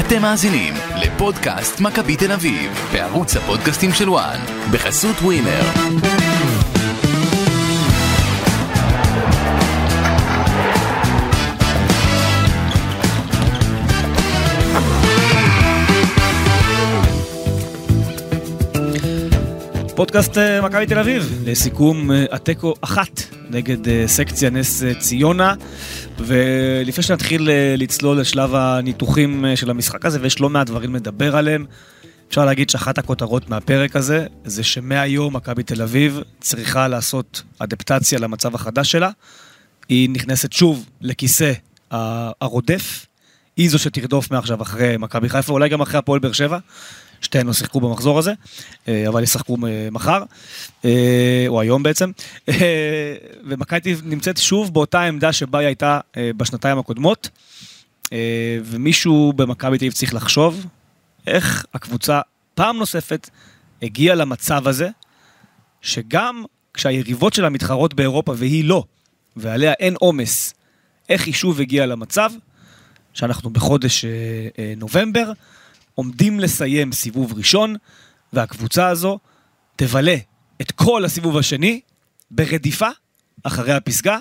אתם מאזינים לפודקאסט מכבי תל אביב, בערוץ הפודקאסטים של וואן, בחסות ווינר. פודקאסט אה, מכבי תל אביב, לסיכום אה, התיקו אחת נגד אה, סקציה נס ציונה. ולפני שנתחיל לצלול לשלב הניתוחים של המשחק הזה, ויש לא מעט דברים לדבר עליהם, אפשר להגיד שאחת הכותרות מהפרק הזה, זה שמהיום מכבי תל אביב צריכה לעשות אדפטציה למצב החדש שלה. היא נכנסת שוב לכיסא הרודף, היא זו שתרדוף מעכשיו אחרי מכבי חיפה, אולי גם אחרי הפועל באר שבע. שתיהן לא שיחקו במחזור הזה, אה, אבל ישחקו אה, מחר, אה, או היום בעצם. ומכבי נמצאת שוב באותה עמדה שבה היא הייתה בשנתיים הקודמות, ומישהו במכבי תל צריך לחשוב איך הקבוצה פעם נוספת הגיעה למצב הזה, שגם כשהיריבות שלה מתחרות באירופה והיא לא, ועליה אין עומס, איך היא שוב הגיעה למצב שאנחנו בחודש נובמבר, עומדים לסיים סיבוב ראשון, והקבוצה הזו תבלה את כל הסיבוב השני ברדיפה אחרי הפסגה,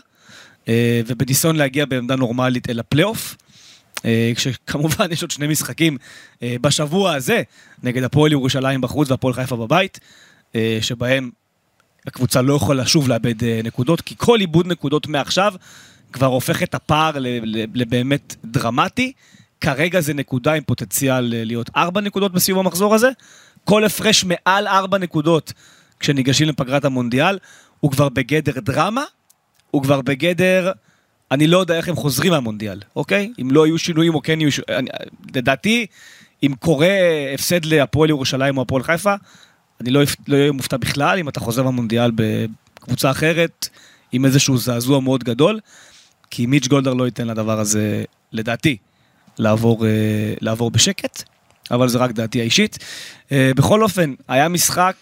אה, ובניסיון להגיע בעמדה נורמלית אל הפלייאוף. אה, כשכמובן יש עוד שני משחקים אה, בשבוע הזה, נגד הפועל ירושלים בחוץ והפועל חיפה בבית, שבהם הקבוצה לא יכולה שוב לאבד נקודות, כי כל איבוד נקודות מעכשיו כבר הופך את הפער לבאמת דרמטי. כרגע זה נקודה עם פוטנציאל אה, להיות ארבע נקודות בסיום המחזור הזה. כל הפרש מעל ארבע נקודות כשניגשים לפגרת המונדיאל, הוא כבר בגדר דרמה, הוא כבר בגדר, אני לא יודע איך הם חוזרים מהמונדיאל, אוקיי? אם לא יהיו שינויים או כן יהיו שינויים, לדעתי, אם קורה הפסד להפועל ירושלים או הפועל חיפה, אני לא אהיה לא מופתע בכלל אם אתה חוזר מהמונדיאל בקבוצה אחרת, עם איזשהו זעזוע מאוד גדול, כי מיץ' גולדר לא ייתן לדבר הזה, לדעתי, לעבור, אה, לעבור בשקט, אבל זה רק דעתי האישית. אה, בכל אופן, היה משחק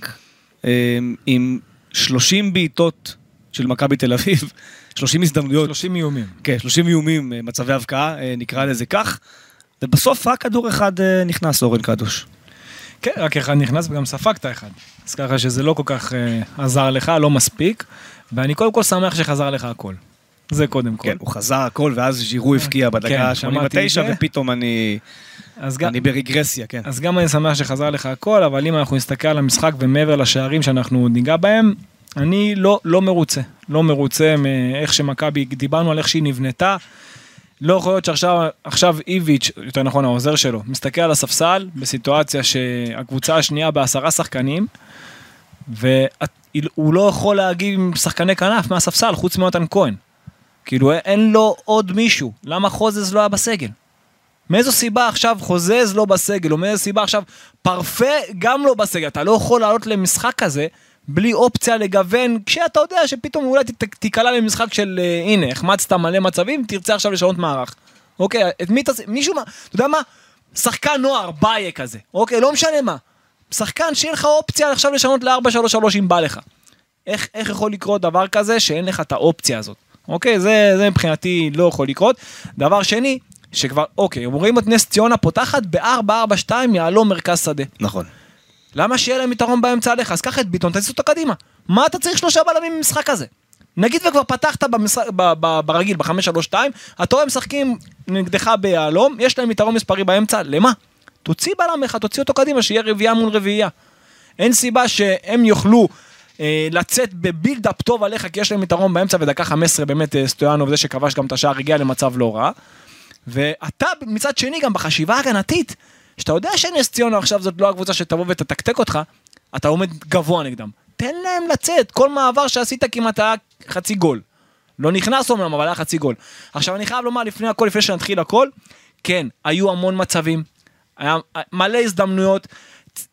אה, עם 30 בעיטות של מכבי תל אביב, 30 הזדמנויות. 30 איומים. כן, 30 איומים, מצבי הבקעה, נקרא לזה כך. ובסוף רק כדור אחד נכנס, אורן קדוש. כן, רק אחד נכנס וגם ספגת אחד. אז ככה שזה לא כל כך עזר לך, לא מספיק. ואני קודם כל שמח שחזר לך הכל. זה קודם כל. כן, הוא חזר הכל, ואז ז'ירו הבקיע כן, בדקה 89, ופתאום אני... אני ברגרסיה, כן. אז גם אני שמח שחזר לך הכל, אבל אם אנחנו נסתכל על המשחק ומעבר לשערים שאנחנו ניגע בהם, אני לא, לא מרוצה. לא מרוצה מאיך שמכבי, דיברנו על איך שהיא נבנתה. לא יכול להיות שעכשיו איביץ', יותר נכון העוזר שלו, מסתכל על הספסל בסיטואציה שהקבוצה השנייה בעשרה שחקנים, והוא לא יכול להגיב עם שחקני כנף מהספסל חוץ מיונתן כהן. כאילו אין לו עוד מישהו, למה חוזז לא היה בסגל? מאיזו סיבה עכשיו חוזז לא בסגל, או מאיזו סיבה עכשיו פרפה גם לא בסגל, אתה לא יכול לעלות למשחק כזה בלי אופציה לגוון, כשאתה יודע שפתאום אולי תיקלע למשחק של uh, הנה, החמצת מלא מצבים, תרצה עכשיו לשנות מערך. אוקיי, את מי תעשה, מישהו, מה, אתה יודע מה? שחקן נוער, ביי כזה, אוקיי, לא משנה מה. שחקן שיהיה לך אופציה עכשיו לשנות ל-4-3-3 אם בא לך. איך, איך יכול לקרות דבר כזה שאין לך את האופציה הזאת? אוקיי? זה, זה מבחינתי לא יכול לקרות. דבר שני, שכבר, אוקיי, רואים את נס ציונה פותחת ב-4-4-2 יהלום מרכז שדה. נכון. למה שיהיה להם יתרון באמצע עליך? אז קח את ביטון, תזיז אותו קדימה. מה אתה צריך שלושה בלמים במשחק הזה? נגיד וכבר פתחת במשחק, ב, ב, ברגיל, ב-5-3-2, אתה רואה משחקים נגדך ביהלום, יש להם יתרון מספרי באמצע, למה? תוציא בלם אחד, תוציא אותו קדימה, שיהיה רביעייה מול רביעייה. אין סיבה שהם יוכלו לצאת בבילדאפ טוב עליך, כי יש להם יתרון באמצע, ודקה 15 באמת אה, סטויאנוב, זה שכבש גם את השער, הגיע למצב לא רע. ואתה מצד שני גם בחשיבה הגנתית, שאתה יודע שנס ציונה עכשיו זאת לא הקבוצה שתבוא ותתקתק אותך, אתה עומד גבוה נגדם. תן להם לצאת, כל מעבר שעשית כמעט היה חצי גול. לא נכנס אומנם, אבל היה חצי גול. עכשיו אני חייב לומר לפני הכל, לפני שנתחיל הכל, כן, היו המון מצבים, היה מלא הזדמנויות,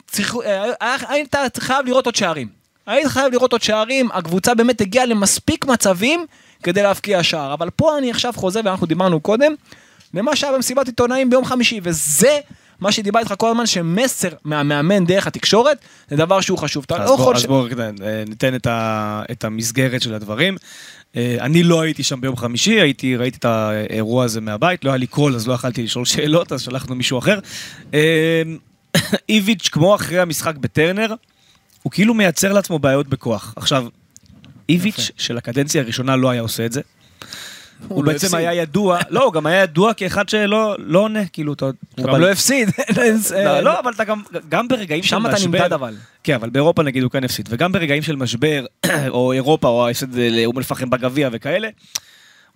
צריך, אה, היית חייב לראות עוד שערים. היית חייב לראות עוד שערים, הקבוצה באמת הגיעה למספיק מצבים כדי להבקיע שער. אבל פה אני עכשיו חוזר, ואנחנו דיברנו קודם, למה שהיה במסיבת עיתונאים ביום חמישי, וזה מה שדיבר איתך כל הזמן, שמסר מהמאמן דרך התקשורת, זה דבר שהוא חשוב. אז לא בוא- אז ש... בואו אה, ניתן את ה- את המסגרת של הדברים. אה, אני לא הייתי שם ביום חמישי, הייתי, ראיתי את האירוע הזה מהבית, לא היה לי קול אז לא יכלתי לשאול שאלות, אז שלחנו מישהו אחר. אה, איביץ', כמו אחרי המשחק בטרנר, הוא כאילו מייצר לעצמו בעיות בכוח. עכשיו, איביץ' של הקדנציה הראשונה לא היה עושה את זה. הוא לא בעצם הפסיד. היה ידוע, לא, הוא גם היה ידוע כאחד שלא לא עונה, כאילו, אתה... הוא גם לא הפסיד. לא, לא, אבל אתה גם, גם ברגעים של שם משבר... אתה נמדד אבל. כן, אבל באירופה נגיד הוא כן הפסיד, וגם ברגעים של משבר, או אירופה, או ההפסד לאום אל-פחם בגביע וכאלה,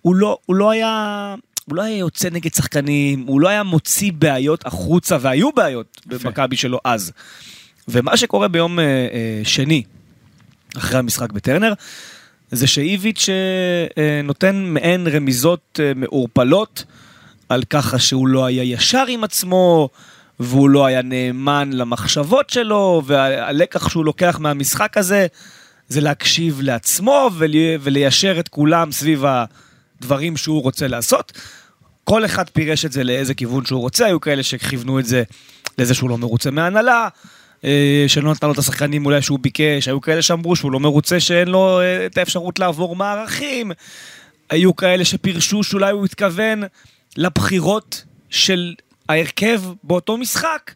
הוא לא, הוא לא היה... הוא לא היה יוצא נגד שחקנים, הוא לא היה מוציא בעיות החוצה, והיו בעיות במכבי שלו אז. ומה שקורה ביום אה, אה, שני, אחרי המשחק בטרנר, זה שאיביץ' אה, נותן מעין רמיזות מעורפלות על ככה שהוא לא היה ישר עם עצמו, והוא לא היה נאמן למחשבות שלו, והלקח שהוא לוקח מהמשחק הזה זה להקשיב לעצמו ול- וליישר את כולם סביב הדברים שהוא רוצה לעשות. כל אחד פירש את זה לאיזה כיוון שהוא רוצה, היו כאלה שכיוונו את זה לזה שהוא לא מרוצה מההנהלה, אה, שלא נתן לו את השחקנים אולי שהוא ביקש, היו כאלה שאמרו שהוא לא מרוצה שאין לו אה, את האפשרות לעבור מערכים, היו כאלה שפירשו שאולי הוא התכוון לבחירות של ההרכב באותו משחק,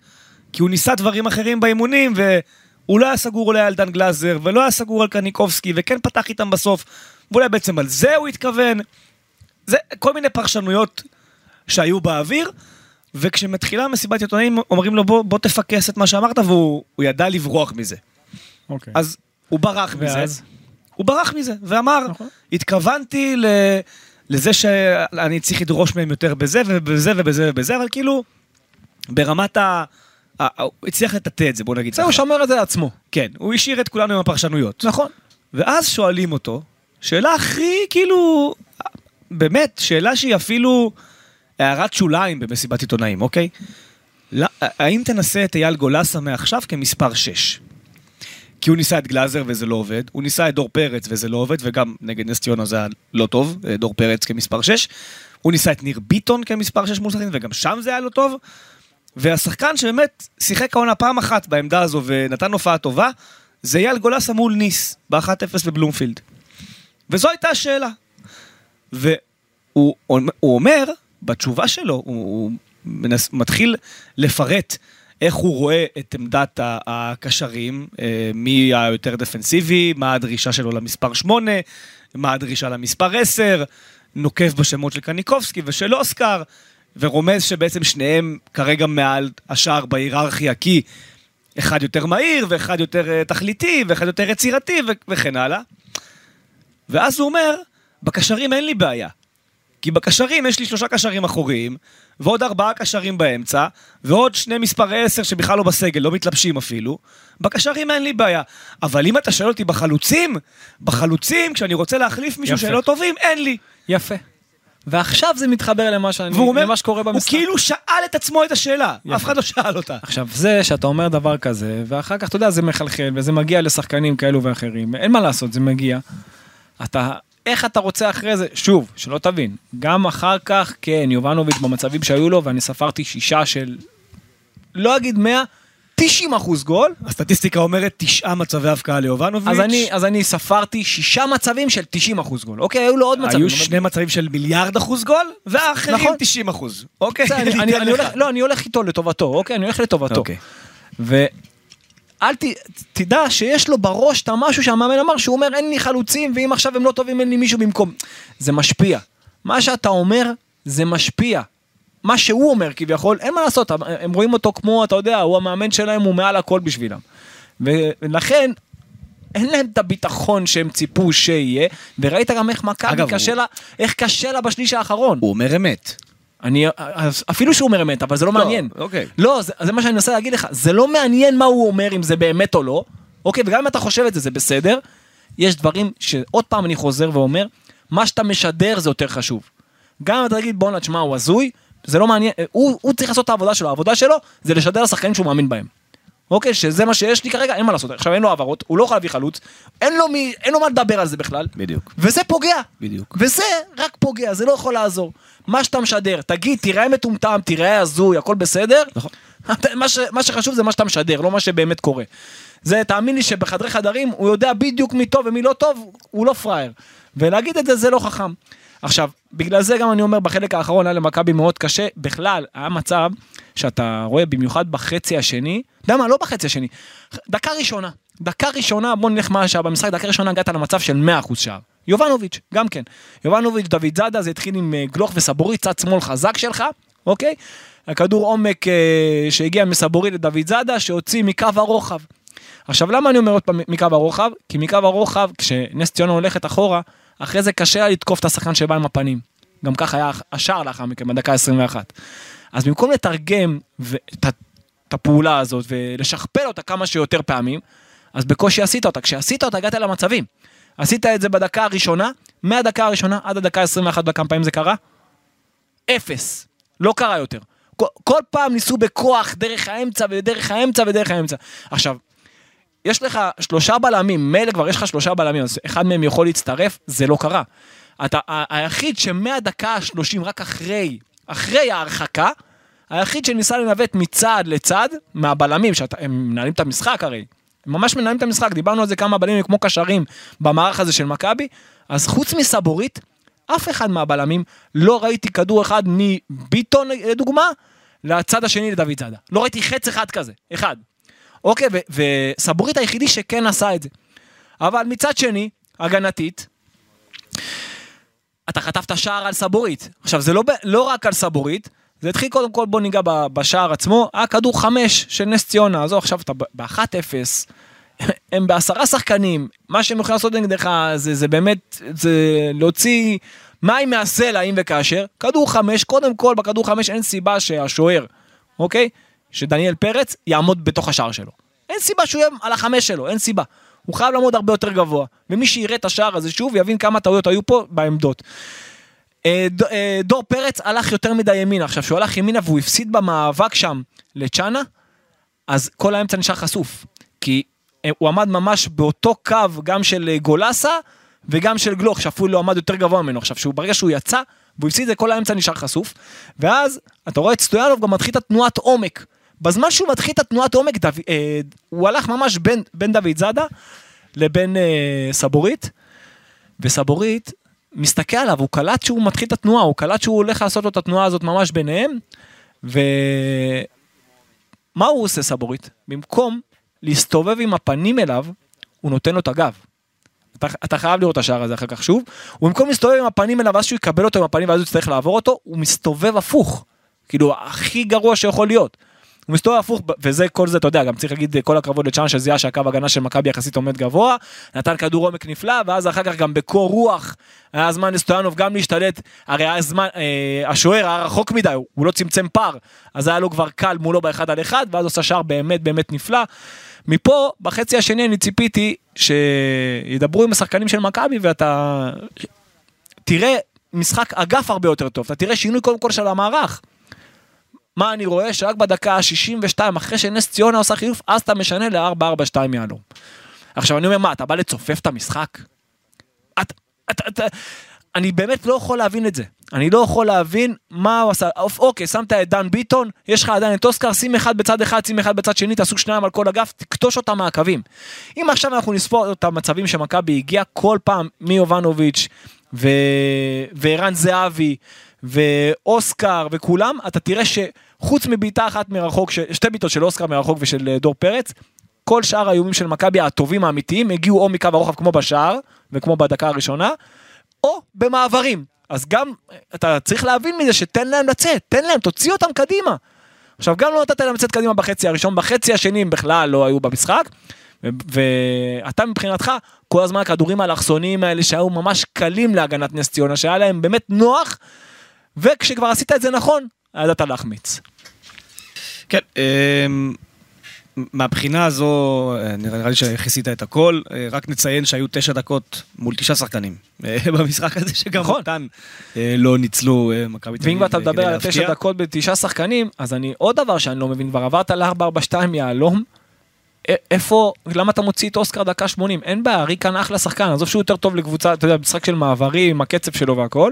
כי הוא ניסה דברים אחרים באימונים, והוא לא היה סגור אולי על דן גלאזר, ולא היה סגור על קניקובסקי, וכן פתח איתם בסוף, ואולי בעצם על זה הוא התכוון. זה כל מיני פרשנויות שהיו באוויר, וכשמתחילה מסיבת עיתונאים אומרים לו בוא, בוא תפקס את מה שאמרת, והוא הוא ידע לברוח מזה. אוקיי. אז הוא ברח מזה. ואז? הוא ברח מזה, ואמר, נכון. התכוונתי ל... לזה שאני צריך לדרוש מהם יותר בזה ובזה ובזה ובזה, אבל כאילו, ברמת ה... הוא הצליח לטאטא את זה, בוא נגיד זהו, הוא שמר את זה לעצמו. כן, הוא השאיר את כולנו עם הפרשנויות. נכון. ואז שואלים אותו, שאלה הכי כאילו, באמת, שאלה שהיא אפילו הערת שוליים במסיבת עיתונאים, אוקיי? לא- האם תנסה את אייל גולסה מעכשיו כמספר 6? כי הוא ניסה את גלאזר וזה לא עובד, הוא ניסה את דור פרץ וזה לא עובד, וגם נגד נס ציונה זה היה לא טוב, אה, דור פרץ כמספר 6. הוא ניסה את ניר ביטון כמספר 6 מול סכנין, וגם שם זה היה לא טוב. והשחקן שבאמת שיחק העונה פעם אחת בעמדה הזו ונתן הופעה טובה, זה אייל גולסה מול ניס, ב-1-0 בבלומפילד. וזו הייתה השאלה. והוא הוא אומר, בתשובה שלו, הוא, הוא מנס, מתחיל לפרט איך הוא רואה את עמדת הקשרים, אה, מי היותר דפנסיבי, מה הדרישה שלו למספר 8, מה הדרישה למספר 10, נוקב בשמות של קניקובסקי ושל אוסקר, ורומז שבעצם שניהם כרגע מעל השאר בהיררכיה, כי אחד יותר מהיר, ואחד יותר אה, תכליתי, ואחד יותר יצירתי, וכן הלאה. ואז הוא אומר, בקשרים אין לי בעיה. כי בקשרים יש לי שלושה קשרים אחוריים, ועוד ארבעה קשרים באמצע, ועוד שני מספרי עשר שבכלל לא בסגל, לא מתלבשים אפילו. בקשרים אין לי בעיה. אבל אם אתה שואל אותי בחלוצים, בחלוצים, כשאני רוצה להחליף מישהו יפה. שלא טובים, אין לי. יפה. ועכשיו זה מתחבר למה, שאני, והוא אומר, למה שקורה הוא במשחק. כאילו שאל את עצמו את השאלה, יפה. אף אחד לא שאל אותה. עכשיו, זה שאתה אומר דבר כזה, ואחר כך, אתה יודע, זה מחלחל, וזה מגיע לשחקנים כאלו ואחרים, אין מה לעשות, זה מגיע. אתה, איך אתה רוצה אחרי זה, שוב, שלא תבין, גם אחר כך, כן, יובנוביץ' במצבים שהיו לו, ואני ספרתי שישה של, לא אגיד 100, 90 אחוז גול, הסטטיסטיקה אומרת תשעה מצבי הבקעה ליובנוביץ'. אז אני, אז אני ספרתי שישה מצבים של 90 אחוז גול, אוקיי, היו לו עוד מצבים. היו שני מצבים של מיליארד אחוז גול, והאחרים נכון. 90 אחוז. אוקיי, אני, אני, אני לך. הולך, לא, אני הולך איתו לטובתו, אוקיי? אני הולך לטובתו. אוקיי. ואל ת, תדע שיש לו בראש את המשהו שהמאמן אמר, שהוא אומר אין לי חלוצים, ואם עכשיו הם לא טובים אין לי מישהו במקום. זה משפיע. מה שאתה אומר, זה משפיע. מה שהוא אומר כביכול, אין מה לעשות, הם רואים אותו כמו, אתה יודע, הוא המאמן שלהם, הוא מעל הכל בשבילם. ולכן, אין להם את הביטחון שהם ציפו שיהיה, וראית גם איך מכבי קשה הוא- לה, איך קשה לה בשליש האחרון. הוא אומר אמת. אני, אפילו שהוא אומר אמת, אבל זה לא מעניין. אוקיי. לא, זה, זה מה שאני מנסה להגיד לך, זה לא מעניין מה הוא אומר, אם זה באמת או לא, אוקיי, וגם אם אתה חושב את זה, זה בסדר. יש דברים שעוד פעם אני חוזר ואומר, מה שאתה משדר זה יותר חשוב. גם אם אתה תגיד, בואנה, תשמע, הוא הזוי, זה לא מעניין, הוא, הוא צריך לעשות את העבודה שלו, העבודה שלו זה לשדר לשחקנים שהוא מאמין בהם. אוקיי, שזה מה שיש לי כרגע, אין מה לעשות. עכשיו אין לו העברות, הוא לא יכול להביא חלוץ, אין לו, מי, אין לו מה לדבר על זה בכלל. בדיוק. וזה פוגע. בדיוק. וזה רק פוגע, זה לא יכול לעזור. מה שאתה משדר, תגיד, תיראה מטומטם, תיראה הזוי, הכל בסדר, נכון. מה, ש, מה שחשוב זה מה שאתה משדר, לא מה שבאמת קורה. זה, תאמין לי שבחדרי חדרים הוא יודע בדיוק מי טוב ומי לא טוב, הוא לא פראייר. ולהגיד את זה זה לא חכם. עכשיו, בגלל זה גם אני אומר בחלק האחרון היה למכבי מאוד קשה, בכלל היה מצב שאתה רואה במיוחד בחצי השני, אתה יודע מה, לא בחצי השני, דקה ראשונה, דקה ראשונה, בוא נלך מה השעה במשחק, דקה ראשונה הגעת למצב של 100% שער. יובנוביץ', גם כן. יובנוביץ', דוד זאדה, זה התחיל עם אה, גלוך וסבורי, צד שמאל חזק שלך, אוקיי? הכדור עומק אה, שהגיע מסבורי לדוד זאדה, שהוציא מקו הרוחב. עכשיו למה אני אומר עוד פעם מקו הרוחב? כי מקו הרוחב, כשנס ציונה הולכת אחורה, אחרי זה קשה לתקוף את השחקן שבא עם הפנים. גם ככה היה השער לאחר מכן, בדקה 21. אז במקום לתרגם את, הפעולה הזאת ולשכפל אותה כמה שיותר פעמים, אז בקושי עשית אותה. כשעשית אותה הגעת למצבים. עשית את זה בדקה הראשונה, מהדקה הראשונה עד הדקה 21 בכמה פעמים זה קרה? אפס. לא קרה יותר. כל, כל פעם ניסו בכוח דרך האמצע ודרך האמצע ודרך האמצע. עכשיו, יש לך שלושה בלמים, מילא כבר יש לך שלושה בלמים, אז אחד מהם יכול להצטרף, זה לא קרה. אתה היחיד שמהדקה ה-30, רק אחרי, אחרי ההרחקה, היחיד שניסה לנווט מצד לצד, מהבלמים, שהם מנהלים את המשחק הרי, הם ממש מנהלים את המשחק, דיברנו על זה כמה בלמים כמו קשרים במערך הזה של מכבי, אז חוץ מסבורית, אף אחד מהבלמים, לא ראיתי כדור אחד מביטון לדוגמה, לצד השני לדוד זאדה. לא ראיתי חץ אחד כזה, אחד. אוקיי, וסבורית היחידי שכן עשה את זה. אבל מצד שני, הגנתית, אתה חטפת שער על סבורית. עכשיו, זה לא, לא רק על סבורית, זה התחיל קודם כל, בוא ניגע בשער עצמו, היה כדור חמש של נס ציונה, עזוב עכשיו אתה ב-1-0, הם בעשרה שחקנים, מה שהם יכולים לעשות נגדך זה, זה באמת, זה להוציא מים מהסלע אם וכאשר, כדור חמש, קודם כל בכדור חמש אין סיבה שהשוער, אוקיי? שדניאל פרץ יעמוד בתוך השער שלו. אין סיבה שהוא יהיה על החמש שלו, אין סיבה. הוא חייב לעמוד הרבה יותר גבוה. ומי שיראה את השער הזה שוב יבין כמה טעויות היו פה בעמדות. אה, אה, דור פרץ הלך יותר מדי ימינה. עכשיו, כשהוא הלך ימינה והוא הפסיד במאבק שם לצ'אנה, אז כל האמצע נשאר חשוף. כי אה, הוא עמד ממש באותו קו גם של גולסה וגם של גלוך, שאפילו לא עמד יותר גבוה ממנו. עכשיו, ברגע שהוא יצא, והוא הפסיד את זה, כל האמצע נשאר חשוף. ואז, אתה רואה את סטויאנוב גם מתחיל את התנועת עומק. בזמן שהוא מתחיל את התנועת עומק, דו, אה, הוא הלך ממש בין, בין דוד זאדה לבין אה, סבורית, וסבורית מסתכל עליו, הוא קלט שהוא מתחיל את התנועה, הוא קלט שהוא הולך לעשות לו את התנועה הזאת ממש ביניהם, ומה הוא עושה סבורית? במקום להסתובב עם הפנים אליו, הוא נותן לו את הגב. אתה, אתה חייב לראות את השער הזה אחר כך שוב, הוא במקום להסתובב עם הפנים אליו, ואז שהוא יקבל אותו עם הפנים ואז הוא יצטרך לעבור אותו, הוא מסתובב הפוך. כאילו, הכי גרוע שיכול להיות. הוא מסתובב הפוך, וזה כל זה, אתה יודע, גם צריך להגיד כל הכבוד לצ'אנה שזיהה שהקו הגנה של מכבי יחסית עומד גבוה, נתן כדור עומק נפלא, ואז אחר כך גם בקור רוח, היה זמן לסטויאנוב גם להשתלט, הרי היה זמן, אה, השוער היה רחוק מדי, הוא, הוא לא צמצם פער, אז היה לו כבר קל מולו באחד על אחד, ואז עושה שער באמת באמת נפלא. מפה, בחצי השני אני ציפיתי שידברו עם השחקנים של מכבי, ואתה תראה משחק אגף הרבה יותר טוב, אתה תראה שינוי קודם כל של המערך. מה אני רואה? שרק בדקה ה-62, אחרי שנס ציונה עושה חילוף, אז אתה משנה ל-4-4-2 יהלום. עכשיו אני אומר, מה, אתה בא לצופף את המשחק? את, את, את, אני באמת לא יכול להבין את זה. אני לא יכול להבין מה הוא עשה. אוקיי, שמת את דן ביטון, יש לך עדיין את אוסקר, שים אחד בצד אחד, שים אחד בצד שני, תעשו שניים על כל אגף, תקטוש אותם מהקווים. אם עכשיו אנחנו נספור את המצבים שמכבי הגיע כל פעם מיובנוביץ' ו... וערן זהבי ואוסקר וכולם, אתה תראה שחוץ מבעיטה אחת מרחוק, ש... שתי בעיטות של אוסקר מרחוק ושל אה, דור פרץ, כל שאר האיומים של מכבי הטובים האמיתיים הגיעו או מקו הרוחב כמו בשער וכמו בדקה הראשונה, או במעברים. אז גם אתה צריך להבין מזה שתן להם לצאת, תן להם, תוציא אותם קדימה. עכשיו גם לא נתת להם לצאת קדימה בחצי הראשון, בחצי השני הם בכלל לא היו במשחק. ואתה מבחינתך, כל הזמן הכדורים האלכסוניים האלה שהיו ממש קלים להגנת נס ציונה, שהיה להם באמת נוח, וכשכבר עשית את זה נכון, ידעת להחמיץ. כן, אמ, מהבחינה הזו, אה, נראה לי שכיסית את הכל, אה, רק נציין שהיו תשע דקות מול תשעה שחקנים אה, במשחק הזה, שגם נכון. אותן לא ניצלו מכבי תל אביב. ואם אתה מדבר על תשע דקות בתשעה שחקנים, אז אני, עוד דבר שאני לא מבין, כבר עברת ל-442 יהלום, איפה, למה אתה מוציא את אוסקר דקה 80? אין בעיה, ריקן אחלה שחקן, עזוב שהוא יותר טוב לקבוצה, אתה יודע, משחק של מעברים, עם הקצב שלו והכל,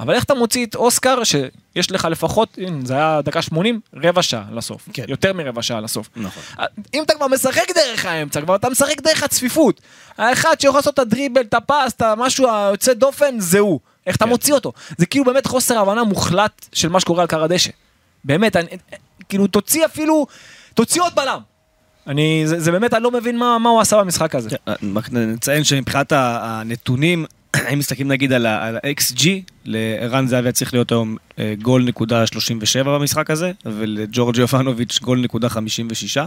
אבל איך אתה מוציא את אוסקר שיש לך לפחות, הנה, זה היה דקה 80, רבע שעה לסוף. כן. יותר מרבע שעה לסוף. נכון. אם אתה כבר משחק דרך האמצע, כבר אתה משחק דרך הצפיפות. האחד שיכול לעשות את הדריבל, את הפס, את המשהו היוצא דופן, זה הוא. איך אתה כן. מוציא אותו? זה כאילו באמת חוסר הבנה מוחלט של מה שקורה על קר הדשא. באמת, אני, כאילו תוציא אפילו, תוציא עוד בלם. אני, זה, זה באמת, אני לא מבין מה, מה הוא עשה במשחק הזה. כן, רק נציין שמבחינת הנתונים, אם מסתכלים נגיד על ה-XG, לערן זהבי צריך להיות היום אה, גול נקודה 37 במשחק הזה, ולג'ורג' יובנוביץ' גול נקודה 56. אה,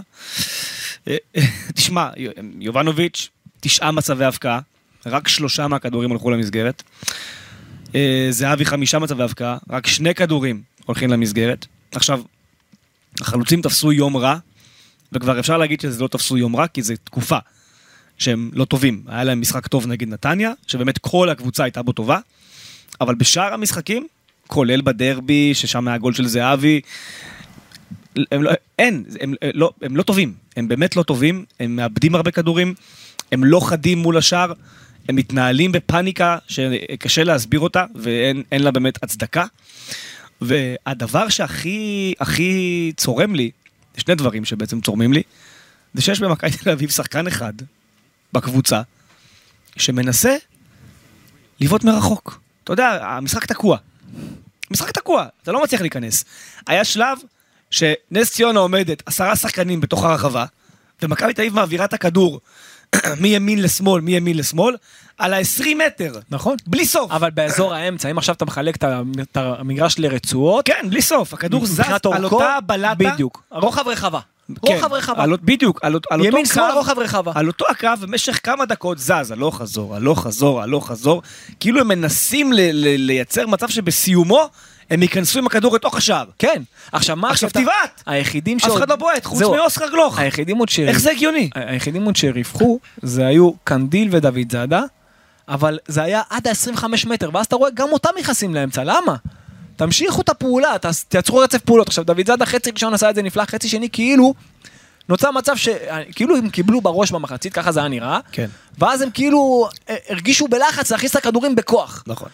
אה, תשמע, יו- יובנוביץ', תשעה מצבי הבקעה, רק שלושה מהכדורים הלכו למסגרת. זהבי חמישה מצבי הבקעה, רק שני כדורים הולכים למסגרת. עכשיו, החלוצים תפסו יום רע, וכבר אפשר להגיד שזה לא תפסו יום רע, כי זו תקופה שהם לא טובים. היה להם משחק טוב נגד נתניה, שבאמת כל הקבוצה הייתה בו טובה, אבל בשאר המשחקים, כולל בדרבי, ששם היה גול של זהבי, הם לא, אין, הם לא, הם לא טובים, הם באמת לא טובים, הם מאבדים הרבה כדורים, הם לא חדים מול השאר, הם מתנהלים בפאניקה שקשה להסביר אותה, ואין אין לה באמת הצדקה. והדבר שהכי הכי צורם לי, שני דברים שבעצם צורמים לי, זה שיש במכבי תל אביב שחקן אחד בקבוצה שמנסה לבעוט מרחוק. אתה יודע, המשחק תקוע. המשחק תקוע, אתה לא מצליח להיכנס. היה שלב שנס ציונה עומדת עשרה שחקנים בתוך הרחבה, ומכבי תל אביב מעבירה את הכדור מימין לשמאל, מימין לשמאל, על ה-20 מטר. נכון. בלי סוף. אבל באזור האמצע, אם עכשיו אתה מחלק את המגרש לרצועות, כן, בלי סוף. הכדור זז על אותה בלטה. בדיוק. רוחב רחבה. כן, רוחב רחבה. בדיוק, על, אותו ימין שמאל רוחב רחבה. על אותו הקו במשך כמה דקות זז, הלוך חזור, הלוך חזור, הלוך חזור. כאילו הם מנסים ל- ל- לייצר מצב שבסיומו הם ייכנסו עם הכדור לתוך השער. כן. עכשיו מה עכשיו? תבעט! היחידים אף שעוד... אחד לא בועט, חוץ. מאוסקר גלוך. היחידים עוד ש... איך זה הגיוני? היחידים עוד שריווחו זה היו קנדיל ודוד זאדה, אבל זה היה עד ה-25 מטר, ואז אתה רואה גם אותם נכנסים לאמצע, למה? תמשיכו את הפעולה, תייצרו רצף פעולות. עכשיו דוד זאדה חצי ראשון עשה את זה נפלא, חצי שני כאילו נוצר מצב שכאילו הם קיבלו בראש במחצית, ככה זה היה נראה, כן. ואז הם כאילו אה, הרגישו בלחץ להכניס את הכדורים בכוח. נכון.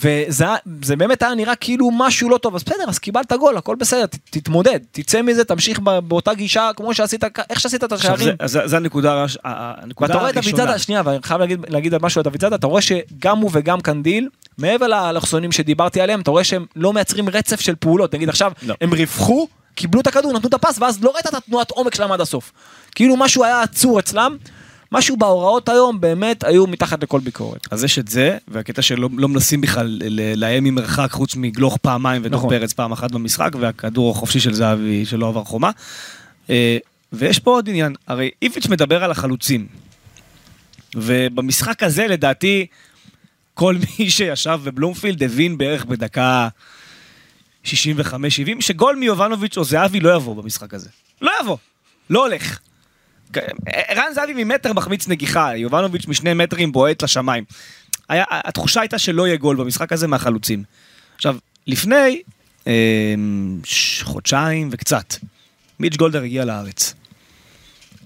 וזה באמת היה נראה כאילו משהו לא טוב, אז בסדר, אז קיבלת גול, הכל בסדר, ת- תתמודד, תצא מזה, תמשיך באותה גישה כמו שעשית, איך שעשית את השערים. זה, זה, זה הנקודה, הנקודה ואתה רואה את הראשונה. דוד זאדה, שנייה, ואני חייב להגיד, להגיד משהו על דוד זאדה, אתה רואה שגם הוא וגם קנדיל, מעבר לאלכסונים שדיברתי עליהם, אתה רואה שהם לא מייצרים רצף של פעולות. נגיד עכשיו, לא. הם ריווחו, קיבלו את הכדור, נתנו את הפס, ואז לא ראית את התנועת עומק שלהם עד הסוף. כאילו משהו היה עצור אצלם, משהו בהוראות היום באמת היו מתחת לכל ביקורת. אז יש את זה, והקטע שלא לא מנסים בכלל לאיים ממרחק חוץ מגלוך פעמיים ודור נכון. פרץ פעם אחת במשחק, והכדור החופשי של זהבי שלא עבר חומה. אה, ויש פה עוד עניין, הרי איביץ' מדבר על החלוצים. ובמשחק הזה לדעתי, כל מי שישב בבלומפילד הבין בערך בדקה 65-70, שגול מיובנוביץ' או זהבי לא יבוא במשחק הזה. לא יבוא, לא הולך. ערן זהבי ממטר מחמיץ נגיחה, יובנוביץ' משני מטרים בועט לשמיים. היה, התחושה הייתה שלא יהיה גול במשחק הזה מהחלוצים. עכשיו, לפני אה, חודשיים וקצת, מיץ' גולדר הגיע לארץ.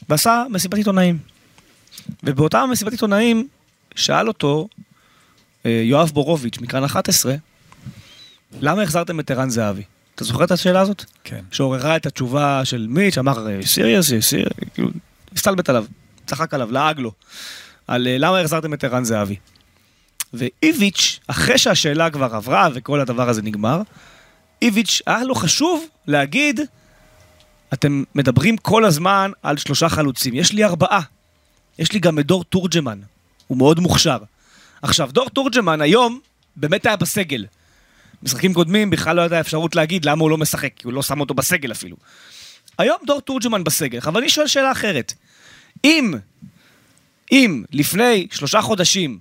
ועשה מסיבת עיתונאים. ובאותה מסיבת עיתונאים שאל אותו יואב בורוביץ' מכאן 11, למה החזרתם את ערן זהבי? אתה זוכר את השאלה הזאת? כן. שעוררה את התשובה של מיץ', אמר סיריוס, סיריוס, כאילו, הסתלבט עליו, צחק עליו, לעג לו, על אה, למה החזרתם את ערן זהבי. ואיביץ', אחרי שהשאלה כבר עברה וכל הדבר הזה נגמר, איביץ', היה לו חשוב להגיד, אתם מדברים כל הזמן על שלושה חלוצים, יש לי ארבעה. יש לי גם את דור תורג'מן, הוא מאוד מוכשר. עכשיו, דור תורג'מן היום באמת היה בסגל. משחקים קודמים בכלל לא הייתה אפשרות להגיד למה הוא לא משחק, כי הוא לא שם אותו בסגל אפילו. היום דור תורג'מן בסגל, אבל אני שואל שאלה אחרת. אם, אם לפני שלושה חודשים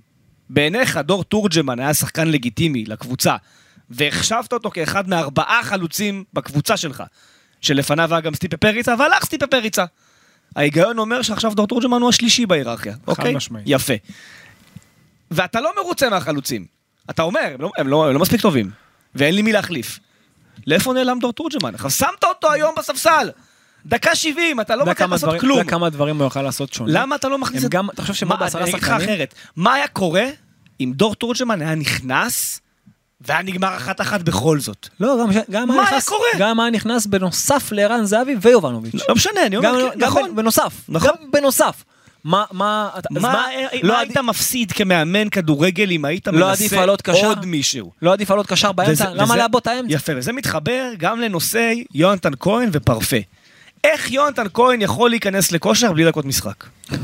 בעיניך דור תורג'מן היה שחקן לגיטימי לקבוצה, והחשבת אותו כאחד מארבעה חלוצים בקבוצה שלך, שלפניו היה גם סטיפה פריצה, והלך סטיפה פריצה. ההיגיון אומר שעכשיו דור תורג'מן הוא השלישי בהיררכיה, אוקיי? משמעית. יפה. ואתה לא מרוצה מהחלוצים. אתה אומר, הם לא, הם, לא, הם לא מספיק טובים, ואין לי מי להחליף. לאיפה נעלם דור תורג'מן? שמת אותו היום בספסל! דקה 70, אתה לא מצליח לעשות דברים- כלום. אתה יודע כמה דברים הוא יוכל לעשות שונה? למה אתה לא מכניס את... גם, תחשוב שהם מה, בעשרה אני אגיד לך שחקנים, אחרת, מה היה קורה אם דור תורג'מן היה נכנס והיה נגמר אחת-אחת בכל זאת. לא, גם, גם מה היה נכנס, קורה? גם היה נכנס בנוסף לערן זהבי ויובנוביץ'. לא משנה, אני אומר, גם, כן, גם נכון. בנוסף, נכון. גם בנוסף. מה, מה, אתה- מה, לא מה עדיף- היית מפסיד כמאמן כדורגל אם היית לא מנסה? עוד מישהו? לא עדיף לעלות קשר באמצע? למה לעבוד את האמצע? יפה, וזה מתחבר גם לנושא יונתן כהן ופרפה. איך יונתן כהן יכול להיכנס לכושר בלי דקות משחק?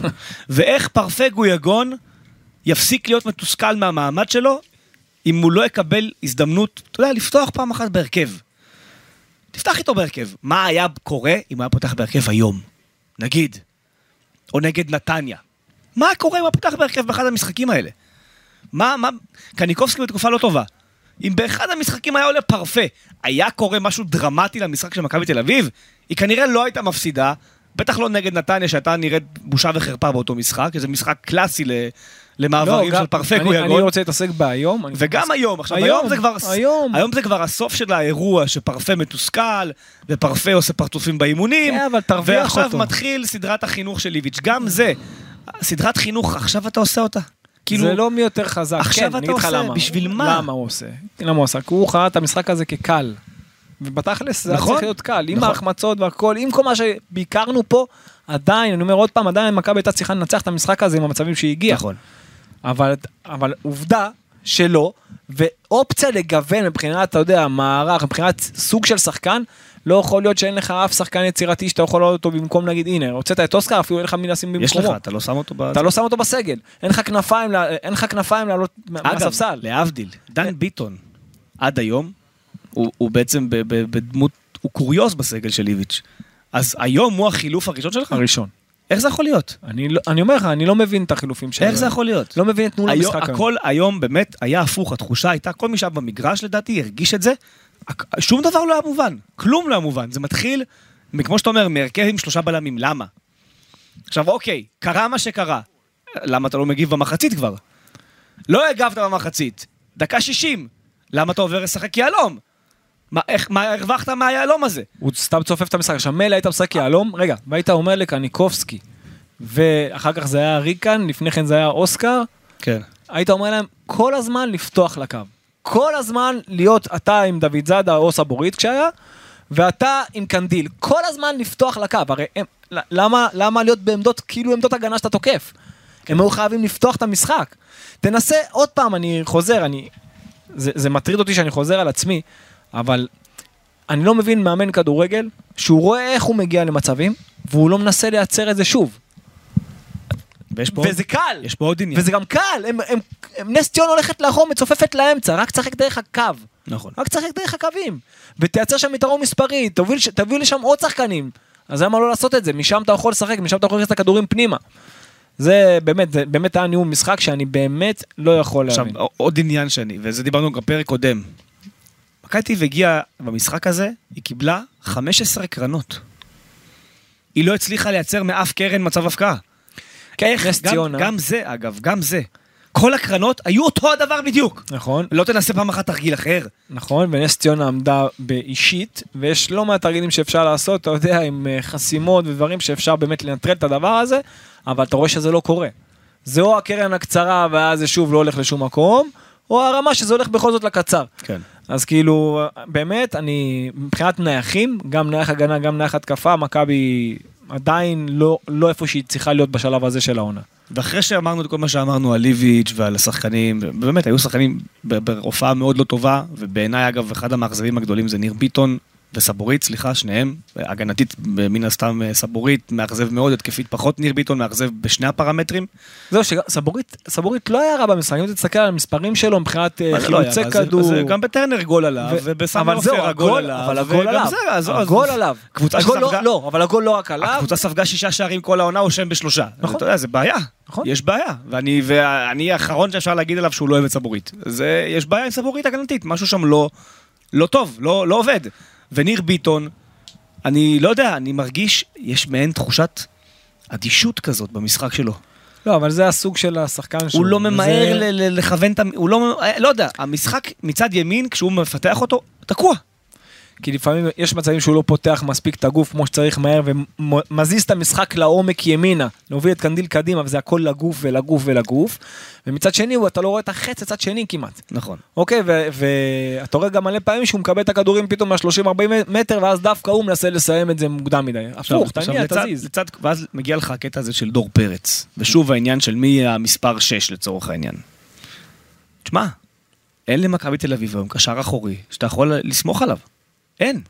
ואיך פרפה גויגון יפסיק להיות מתוסכל מהמעמד שלו אם הוא לא יקבל הזדמנות, אתה יודע, לפתוח פעם אחת בהרכב. תפתח איתו בהרכב. מה היה קורה אם הוא היה פותח בהרכב היום? נגיד. או נגד נתניה. מה קורה אם הוא פותח בהרכב באחד המשחקים האלה? מה, מה, קניקובסקי בתקופה לא טובה. אם באחד המשחקים היה עולה פרפה, היה קורה משהו דרמטי למשחק של מכבי תל אביב, היא כנראה לא הייתה מפסידה, בטח לא נגד נתניה שהייתה נראית בושה וחרפה באותו משחק, זה משחק קלאסי למעברים לא, של גם- פרפה אני- רוצה להתעסק בהיום. וגם מתעסק- היום, עכשיו היום, היום זה כבר, היום. היום זה כבר הסוף של האירוע שפרפה מתוסכל, ופרפה עושה פרצופים באימונים, כן, אבל תרוויח ועכשיו אותו. מתחיל סדרת החינוך של איביץ', גם זה, סדרת חינוך, עכשיו אתה עושה אותה. כאילו, זה לא מי יותר חזק. עכשיו כן, אתה עושה, למה. בשביל מה? למה הוא עושה? למה הוא עשה? כי הוא חרט את המשחק הזה כקל. ובתכלס זה נכון, צריך להיות קל, עם נכון. ההחמצות והכל, עם כל מה שביקרנו פה, עדיין, אני אומר עוד פעם, עדיין מכבי הייתה צריכה לנצח את המשחק הזה עם המצבים שהגיע. נכון. אבל, אבל עובדה שלא, ואופציה לגוון מבחינת, אתה יודע, מערך, מבחינת סוג של שחקן, לא יכול להיות שאין לך אף שחקן יצירתי שאתה יכול לעלות אותו במקום נגיד, הנה, הוצאת את אוסקר, אפילו אין לך מי לשים יש במקומו. לך, אתה לא שם אותו ב... אתה לא שם אותו בסגל, אין לך כנפיים, אין לך כנפיים לעלות מה- אגב, מהספסל. להבדיל, דן ביטון, עד היום, הוא הוא בעצם בדמות, הוא קוריוז בסגל של איביץ'. אז היום הוא החילוף הראשון שלך? הראשון. איך זה יכול להיות? אני לא- אני אומר לך, אני לא מבין את החילופים שלו. איך זה יכול להיות? לא מבין את המשחק היום. הכל היום באמת היה הפוך, התחושה הייתה, כל מי שהיה במגרש לדעתי הרגיש את זה, שום דבר לא היה מובן, כלום לא היה מובן, זה מתחיל, כמו שאתה אומר, מהרכב עם שלושה בלמים, למה? עכשיו אוקיי, קרה מה שקרה, למה אתה לא מגיב במחצית כבר? לא הגבת במחצית, דקה 60, למה אתה עובר לשחק יהלום? מה, איך, מה הרווחת מהיהלום הזה? הוא סתם צופף את המשחק. עכשיו מילא היית משחק יהלום, רגע, והיית אומר לקניקובסקי, ואחר כך זה היה ריקן, לפני כן זה היה אוסקר, כן. היית אומר להם כל הזמן לפתוח לקו. כל הזמן להיות אתה עם דוד זאדה או סבורית כשהיה, ואתה עם קנדיל. כל הזמן לפתוח לקו. הרי הם, למה, למה להיות בעמדות, כאילו עמדות הגנה שאתה תוקף? הם היו חייבים לפתוח את המשחק. תנסה עוד פעם, אני חוזר, אני... זה, זה מטריד אותי שאני חוזר על עצמי, אבל אני לא מבין מאמן כדורגל שהוא רואה איך הוא מגיע למצבים, והוא לא מנסה לייצר את זה שוב. ויש פה, עוד, וזה קל. יש פה עוד עניין. וזה גם קל, הם, הם, הם, נס ציון הולכת לאחור, מצופפת לאמצע, רק תשחק דרך הקו. נכון. רק תשחק דרך הקווים. ותייצר שם יתרון מספרי, תוביל, תביאו לשם עוד שחקנים. אז למה לא לעשות את זה? משם אתה יכול לשחק, משם אתה יכול להכניס את הכדורים פנימה. זה באמת, זה באמת היה ניהול משחק שאני באמת לא יכול עכשיו, להבין. עוד עניין שאני, וזה דיברנו גם בפרק קודם. מכבי תל אביב הגיעה במשחק הזה, היא קיבלה 15 קרנות. היא לא הצליחה לייצר מאף קרן מצב הפקעה. איך? נס גם- ציונה. גם זה, אגב, גם זה. כל הקרנות היו אותו הדבר בדיוק. נכון, לא תנסה פעם אחת תרגיל אחר. נכון, ונס ציונה עמדה באישית, ויש לא מעט תרגילים שאפשר לעשות, אתה יודע, עם אה, חסימות ודברים שאפשר באמת לנטרל את הדבר הזה, אבל אתה רואה שזה לא קורה. זה או הקרן הקצרה ואז זה שוב לא הולך לשום מקום, או הרמה שזה הולך בכל זאת לקצר. כן. אז כאילו, באמת, אני, מבחינת נייחים, גם נייח הגנה, גם נייח התקפה, מכבי עדיין לא, לא איפה שהיא צריכה להיות בשלב הזה של העונה. ואחרי שאמרנו את כל מה שאמרנו על ליביץ' ועל השחקנים, באמת היו שחקנים בהופעה מאוד לא טובה, ובעיניי אגב אחד המאכזבים הגדולים זה ניר ביטון וסבורית, סליחה, שניהם, הגנתית מן הסתם אה, סבורית, מאכזב מאוד, התקפית פחות, ניר ביטון מאכזב בשני הפרמטרים. זהו, שסבורית סבורית לא היה רע במשחק, אם תסתכל על המספרים שלו מבחינת אה, זה לא? חילוצי זה- כדור. זה גם בטרנר גול עליו, ובסמי עופר הגול עליו, אבל הגול עליו, זה, אז- הגול עליו. קבוצה הגול לא- שספגה- לא, אבל הגול לא רק עליו. הקבוצה ספגה שישה שערים כל העונה, הוא שם בשלושה. נכון. אתה יודע, זה בעיה. נכון. יש בעיה. ואני, ואני האחרון שאפשר להגיד עליו שהוא לא אוהב את סבורית. זה, יש בעיה עם סבורית הגנתית, משהו שם לא, לא טוב, לא, לא עובד. וניר ביטון, אני לא יודע, אני מרגיש, יש מעין תחושת אדישות כזאת במשחק שלו. לא, אבל זה הסוג של השחקן שלו. הוא לא ממהר זה- ל- לכוון את ה... הוא לא... לא יודע, המשחק מצד ימין, כשהוא מפתח אותו, תקוע. כי לפעמים יש מצבים שהוא לא פותח מספיק את הגוף כמו שצריך מהר ומזיז את המשחק לעומק ימינה, להוביל את קנדיל קדימה וזה הכל לגוף ולגוף ולגוף. ומצד שני אתה לא רואה את החץ לצד שני כמעט. נכון. אוקיי, ואתה רואה גם מלא פעמים שהוא מקבל את הכדורים פתאום מה-30-40 מטר ואז דווקא הוא מנסה לסיים את זה מוקדם מדי. הפוך, תניע, תזיז. לצד, ואז מגיע לך הקטע הזה של דור פרץ, ושוב העניין של מי המספר 6 לצורך העניין. תשמע, אין למכבי תל אביב היום קשר אחורי שאתה יכול לסמוך עליו. אין.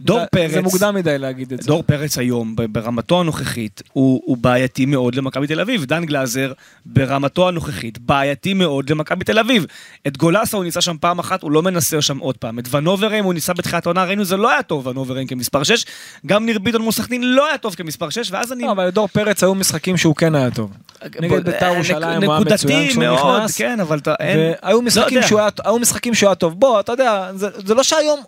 דור זה- פרץ, זה מוקדם מדי להגיד את זה. דור פרץ היום, ברמתו הנוכחית, הוא, הוא בעייתי מאוד למכבי תל אביב. דן גלאזר, ברמתו הנוכחית, בעייתי מאוד למכבי תל אביב. את גולסה הוא ניסה שם פעם אחת, הוא לא מנסה שם עוד פעם. את ונוברם הוא ניסה בתחילת העונה, ראינו זה לא היה טוב ונוברם כמספר 6. גם ניר ביטון מול סכנין לא היה טוב כמספר 6, ואז אני... לא, אבל לדור פרץ היו משחקים שהוא כן היה טוב. נגד בית"ר ירושלים הוא היה מצוין נקודתי כשהוא מאוד, נכנס. כן, אבל אתה... אין- והיו משחקים יודע. שהוא היה, היו משחקים שהוא היה טוב. בוא, אתה יודע, זה, זה לא שהיום,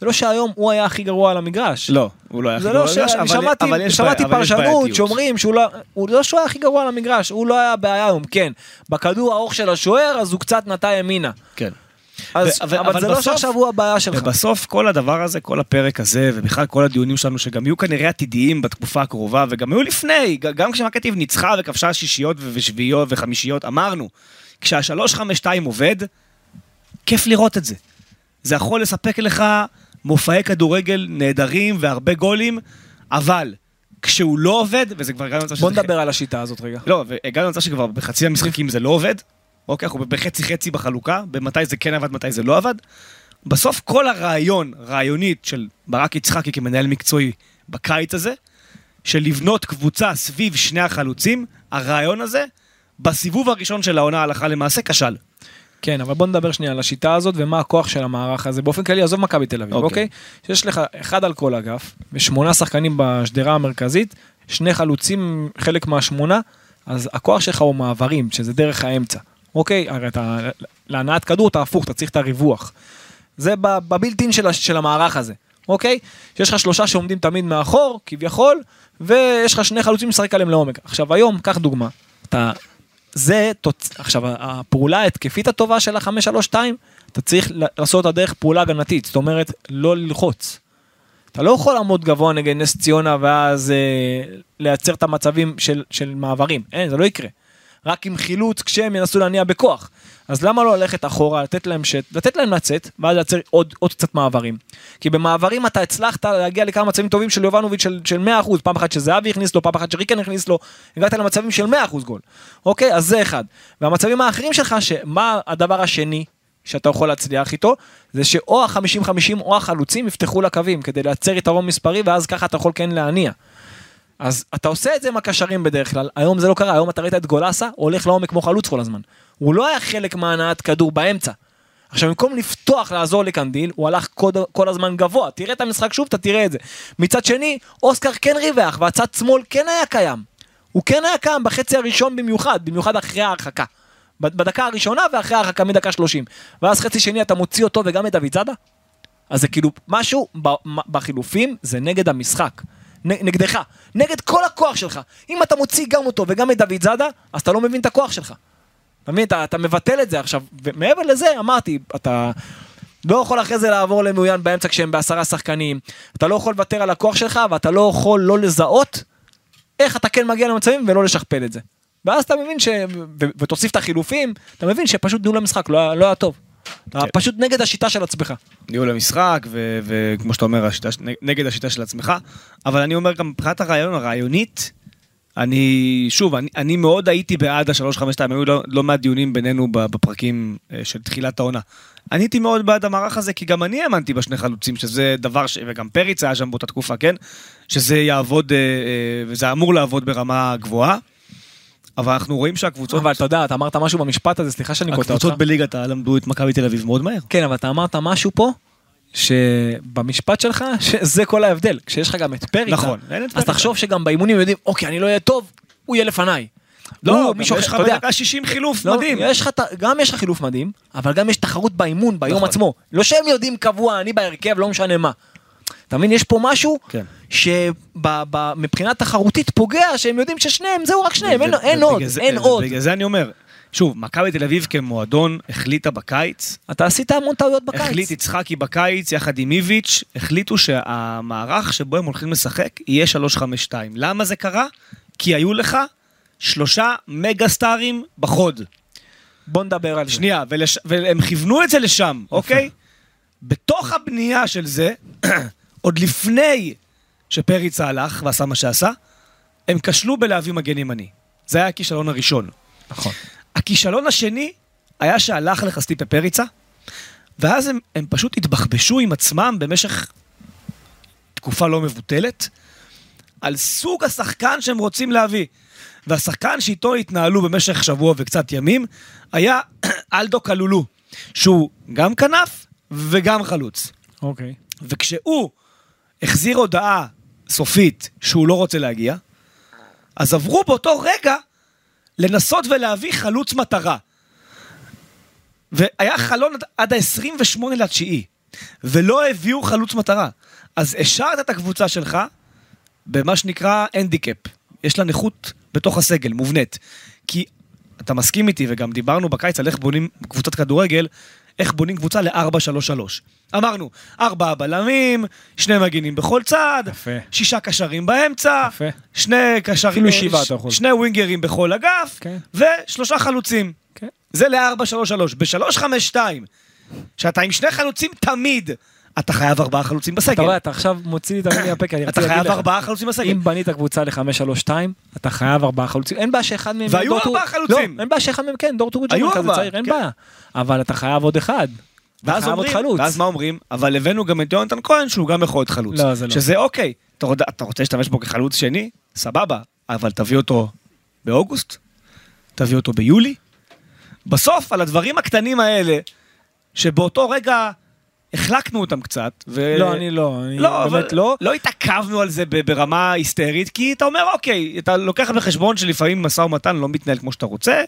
זה לא שהיום הוא היה הכי גרוע על המגרש. לא, הוא לא היה הכי גרוע לא ש... למגרש, אני אבל- שמעתי, אבל יש שמעתי פרשנות. שאומרים שהוא לא, הוא לא שהוא היה הכי גרוע על המגרש, הוא לא היה הבעיה היום, כן. בכדור הארוך של השוער, אז הוא קצת נטה ימינה. כן. אז, ו- אבל- אבל, זה לא בסוף- שעכשיו הוא הבעיה שלך. ובסוף כל הדבר הזה, כל הפרק הזה, ובכלל כל הדיונים שלנו, שגם יהיו כנראה עתידיים בתקופה הקרובה, וגם היו לפני, גם אביב ניצחה וכבשה שישיות ושביעיות וחמישיות, אמרנו, כשה-352 עובד, כיף לראות את זה. זה יכול לספק לך מופעי כדורגל נהדרים והרבה גולים, אבל כשהוא לא עובד, וזה כבר הגענו למצב בוא שזה- נדבר על השיטה הזאת רגע. לא, והגענו למצב שכבר בחצי המשחקים זה לא עובד. אוקיי, אנחנו בחצי חצי בחלוקה, במתי זה כן עבד, מתי זה לא עבד. בסוף כל הרעיון, רעיונית של ברק יצחקי כמנהל מקצועי בקיץ הזה, של לבנות קבוצה סביב שני החלוצים, הרעיון הזה, בסיבוב הראשון של העונה הלכה למעשה, כשל. כן, אבל בוא נדבר שנייה על השיטה הזאת ומה הכוח של המערך הזה. באופן כללי, עזוב מכבי תל אביב, אוקיי. אוקיי? שיש לך אחד על כל אגף, ושמונה שחקנים בשדרה המרכזית, שני חלוצים, חלק מהשמונה, אז הכוח שלך הוא מעברים, שזה דרך האמצע. אוקיי? הרי אתה, להנעת כדור אתה הפוך, אתה צריך את הריווח. זה בבילטין של, של המערך הזה, אוקיי? שיש לך שלושה שעומדים תמיד מאחור, כביכול, ויש לך שני חלוצים לשחק עליהם לעומק. עכשיו היום, קח דוגמה, אתה... זה, תוצ... עכשיו, הפעולה ההתקפית הטובה של ה-532, אתה צריך לעשות אותה דרך פעולה הגנתית, זאת אומרת, לא ללחוץ. אתה לא יכול לעמוד גבוה נגד נס ציונה ואז אה, לייצר את המצבים של, של מעברים, אין, זה לא יקרה. רק עם חילוץ כשהם ינסו להניע בכוח. אז למה לא ללכת אחורה, לתת להם שט, לתת להם לצאת, ואז לייצר עוד, עוד קצת מעברים. כי במעברים אתה הצלחת להגיע לכמה מצבים טובים של יובנוביץ' של, של 100%, פעם אחת שזהבי הכניס לו, פעם אחת שריקן הכניס לו, הגעת למצבים של 100% גול. אוקיי, אז זה אחד. והמצבים האחרים שלך, שמה הדבר השני שאתה יכול להצליח איתו, זה שאו ה-50-50 או החלוצים יפתחו לקווים כדי לייצר יתרון מספרי, ואז ככה אתה יכול כן להניע. אז אתה עושה את זה עם הקשרים בדרך כלל, היום זה לא קרה, היום אתה ראית את גולסה הולך לעומק כמו חלוץ כל הזמן. הוא לא היה חלק מהנעת כדור באמצע. עכשיו במקום לפתוח לעזור לקנדיל, הוא הלך כל, כל הזמן גבוה, תראה את המשחק שוב, אתה תראה את זה. מצד שני, אוסקר כן ריווח, והצד שמאל כן היה קיים. הוא כן היה קיים בחצי הראשון במיוחד, במיוחד אחרי ההרחקה. בדקה הראשונה ואחרי ההרחקה מדקה 30. ואז חצי שני אתה מוציא אותו וגם את דוד זאדה? אז זה כאילו משהו בחילופים זה נגד המשחק. נגדך, נגד כל הכוח שלך. אם אתה מוציא גם אותו וגם את דוד זאדה, אז אתה לא מבין את הכוח שלך. אתה מבין? אתה, אתה מבטל את זה עכשיו. ומעבר לזה, אמרתי, אתה לא יכול אחרי זה לעבור למעוין באמצע כשהם בעשרה שחקנים. אתה לא יכול לוותר על הכוח שלך, ואתה לא יכול לא לזהות איך אתה כן מגיע למצבים ולא לשכפל את זה. ואז אתה מבין ש... ותוסיף את החילופים, אתה מבין שפשוט ניהול המשחק לא, לא היה טוב. אתה כן. פשוט נגד השיטה של עצמך. ניהול המשחק, וכמו שאתה אומר, השיטה, נגד השיטה של עצמך. אבל אני אומר גם מבחינת הרעיון, הרעיונית, אני, שוב, אני, אני מאוד הייתי בעד ה-352, היו לא, לא מעט דיונים בינינו בפרקים אה, של תחילת העונה. אני הייתי מאוד בעד המערך הזה, כי גם אני האמנתי בשני חלוצים, שזה דבר, ש... וגם פריץ היה שם באותה תקופה, כן? שזה יעבוד, אה, אה, וזה אמור לעבוד ברמה גבוהה. אבל אנחנו רואים שהקבוצות, אבל אתה יודע, אתה אמרת משהו במשפט הזה, סליחה שאני קוטע אותך. הקבוצות בליגת העל למדו את מכבי תל אביב מאוד מהר. כן, אבל אתה אמרת משהו פה, שבמשפט שלך, שזה כל ההבדל. כשיש לך גם את פריצה, נכון, אז. תחשוב שגם באימונים יודעים, אוקיי, אני לא אהיה טוב, הוא יהיה לפניי. לא, מישהו יש אחר, לך אתה יודע, בדקה 60 חילוף לא, מדהים. יש לך, גם יש לך חילוף מדהים, אבל גם יש תחרות באימון, ביום נכון. עצמו. לא שהם יודעים קבוע, אני בהרכב, לא משנה מה. אתה מבין, יש פה משהו כן. שמבחינה תחרותית פוגע, שהם יודעים ששניהם, זהו רק שניהם, אין- אין עוד, זה- אין עוד. בגלל זה אני אומר, שוב, מכבי תל אביב כמועדון החליטה בקיץ, אתה עשית המון טעויות בקיץ. החליט יצחקי בקיץ יחד עם איביץ', החליטו שהמערך שבו הם הולכים לשחק יהיה 3-5-2. למה זה קרה? כי היו לך שלושה מגה סטארים בחוד. בוא נדבר על זה. שנייה, ולש... והם כיוונו את זה לשם, אוקיי? בתוך הבנייה של זה, עוד לפני שפריצה הלך ועשה מה שעשה, הם כשלו בלהביא מגן ימני. זה היה הכישלון הראשון. נכון. הכישלון השני היה שהלך לך סטיפה פריצה, ואז הם, הם פשוט התבחבשו עם עצמם במשך תקופה לא מבוטלת, על סוג השחקן שהם רוצים להביא. והשחקן שאיתו התנהלו במשך שבוע וקצת ימים, היה אלדו קלולו, שהוא גם כנף וגם חלוץ. אוקיי. וכשהוא החזיר הודעה סופית שהוא לא רוצה להגיע, אז עברו באותו רגע לנסות ולהביא חלוץ מטרה. והיה חלון עד- עד ה-28 לתשיעי, ולא הביאו חלוץ מטרה. אז השארת את הקבוצה שלך במה שנקרא הנדיקאפ. יש לה נכות בתוך הסגל, מובנית. כי אתה מסכים איתי, וגם דיברנו בקיץ על איך בונים קבוצת כדורגל, איך בונים קבוצה ל-4-3-3. אמרנו, ארבעה בלמים, שני מגינים בכל צד, יפה. שישה קשרים באמצע, יפה. שני קשרים, אפילו שבעה, אתה יכול. שני ווינגרים בכל אגף, כן. ושלושה חלוצים. כן. זה ל-4-3-3. ב-3-5-2, שאתה עם שני חלוצים תמיד, אתה חייב ארבעה חלוצים בסגל. אתה רואה, אתה עכשיו מוציא לי את המילים מהפה, כי אני אתה חייב להגיד לך. ארבעה חלוצים בסגל. אם בנית קבוצה ל-5-3-2, אתה חייב ארבעה חלוצים. אין בעיה שאחד מהם... והיו ארבעה חלוצים. לא, אין בעיה שאחד מהם, כן, דור היו כזה ארבעה, צעיר, אין כן. בעיה. אבל אתה חייב עוד אחד. אתה ואז חייב אומרים. ואז מה אומרים? אבל הבאנו גם את יונתן כהן שהוא גם יכול להיות חלוץ. לא, זה לא. שזה אוקיי. אתה רוצה- אתה רוצה להשתמש בו כחלוץ שני? סבבה. אבל תביא אותו באוגוסט? תביא אותו ביולי? בסוף, על הדברים הקטנים האלה, שבאותו רגע החלקנו אותם קצת, ו... לא, אני לא, אני לא, אבל באמת לא. לא התעכבנו על זה ברמה היסטרית, כי אתה אומר, אוקיי, אתה לוקח בחשבון שלפעמים משא ומתן לא מתנהל כמו שאתה רוצה,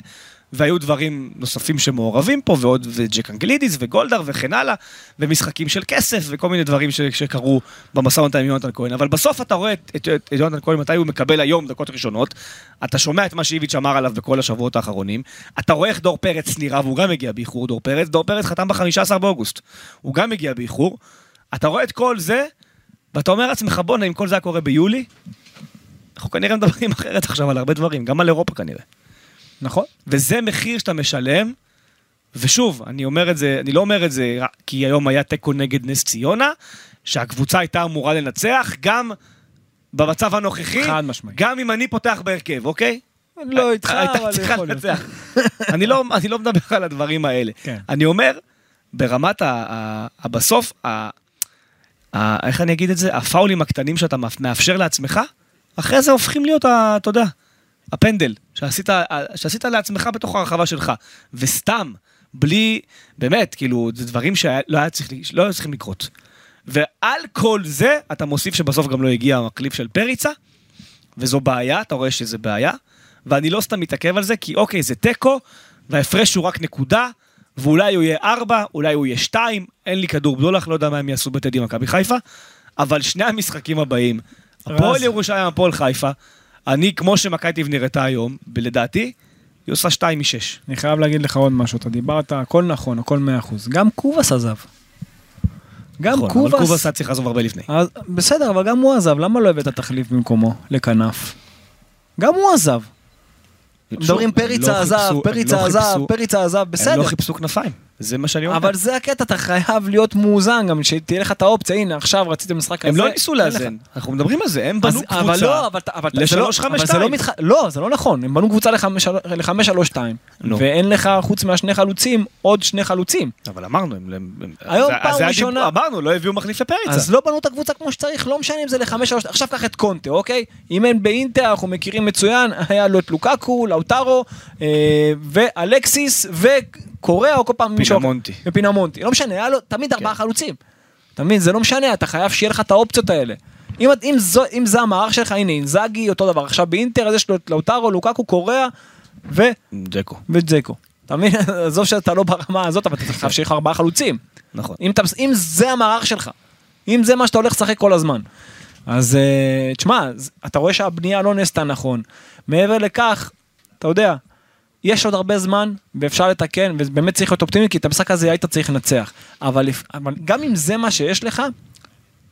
והיו דברים נוספים שמעורבים פה, ועוד, וג'ק אנגלידיס, וגולדהר, וכן הלאה, ומשחקים של כסף, וכל מיני דברים ש- שקרו במשא ומתן עם יונתן כהן. אבל בסוף אתה רואה את, את, את יונתן כהן, מתי הוא מקבל היום דקות ראשונות, אתה שומע את מה שאיביץ' אמר עליו בכל השבועות האחרונים, אתה רואה איך דור פרץ נראה, והוא גם הגיע באיחור, דור פרץ, דור פרץ חתם ב-15 באוגוסט, הוא גם הגיע באיחור, אתה רואה את כל זה, ואתה אומר לעצמך, בואנה, אם כל זה היה קורה ביולי, אנחנו כנראה מדברים אחרת עכשיו על הרבה דברים, גם על אירופה כנראה. נכון. וזה מחיר שאתה משלם, ושוב, אני אומר את זה, אני לא אומר את זה כי היום היה תיקו נגד נס ציונה, שהקבוצה הייתה אמורה לנצח, גם במצב הנוכחי, חד משמעית. גם אם אני פותח בהרכב, אוקיי? לא איתך, הייתה אבל צריכה יכול להיות. לנצח. אני לא, אני לא מדבר על הדברים האלה. כן. אני אומר, ברמת ה, ה, הבסוף, ה, ה, איך אני אגיד את זה? הפאולים הקטנים שאתה מאפ- מאפשר לעצמך, אחרי זה הופכים להיות, ה, אתה יודע, הפנדל שעשית, שעשית לעצמך בתוך הרחבה שלך. וסתם, בלי, באמת, כאילו, זה דברים שלא היה צריך, לא היו צריכים לקרות. ועל כל זה, אתה מוסיף שבסוף גם לא הגיע המקליף של פריצה, וזו בעיה, אתה רואה שזה בעיה, ואני לא סתם מתעכב על זה, כי אוקיי, זה תיקו, וההפרש הוא רק נקודה, ואולי הוא יהיה ארבע, אולי הוא יהיה שתיים, אין לי כדור בדולח, לא יודע מה הם יעשו בטדי מכבי חיפה, אבל שני המשחקים הבאים, הפועל. ירושלים, הפועל חיפה, אני, כמו שמכבי תל אביב נראתה היום, לדעתי, היא עושה שתיים משש. אני חייב להגיד לך עוד משהו, אתה דיברת, הכל נכון, הכל מאה אחוז. גם קובאס עזב. גם נכון, אבל קובאס... קובאס היה צריך לעזוב הרבה לפני. אז, בסדר, אבל גם הוא עזב, למה לא הבאת תחליף במקומו לכנף? גם הוא עזב. מדברים הם פריצה לא עזב, חיפשו- פריצה הם לא עזב, חיפשו- פריצה עזב, הם בסדר. לא חיפשו כנפיים, זה מה שאני אומר. אבל זה הקטע, אתה חייב להיות מאוזן, גם שתהיה לך את האופציה, הנה עכשיו רציתם משחק הם כזה. לא ניסו. לאזן, אנחנו מדברים על זה, הם בנו קבוצה. לא, אבל, אבל, לשלוש, זה לא- זה. לא מתח... לא, זה לא נכון, הם בנו קבוצה לחמש, שלוש, שתיים. נו. ואין לך, חוץ מהשני חלוצים, עוד שני חלוצים. אבל אמרנו, הם... הם- הם- היום פעם ראשונה- אמרנו, לא הביאו מחליף לפריצה. אז לא בנו את הקבוצה כמו שצריך, לא משנה אם זה לחמש, שלוש, עכשיו קח את קונטה, אוקיי? אם אין באינטר, אנחנו מכירים מצוין, היה לו את לוקקו, לאוטרו, אה, ואלקסיס, וקוריאה, או כל פעם מישהו... פינמונטי. ופינמונטי. לא משנה, היה לו תמיד ארבעה כן. חלוצים. אתה מבין? זה לא משנה, אתה חייב שיהיה לך את האופציות האלה. אם, אם, זו, אם זה המערך שלך, הנה, אינזאגי, אותו דבר. עכשיו באינטר, אז יש לו את לאוטרו, לוקקו, קוריאה, ו... דקו, וג'קו. אתה מבין? עזוב שאתה לא ברמה הזאת, אבל אתה חייב שיהיה לך ארבעה חלוצים. נכון. אם, אתה, אם זה המערך שלך, אם זה מה שאתה הולך לשחק כל הזמן. אז uh, תשמע, אתה רואה שהבנייה לא נעשתה נכון. מעבר לכך, אתה יודע, יש עוד הרבה זמן ואפשר לתקן ובאמת צריך להיות אופטימי כי את המשחק הזה היית צריך לנצח. אבל, אבל גם אם זה מה שיש לך,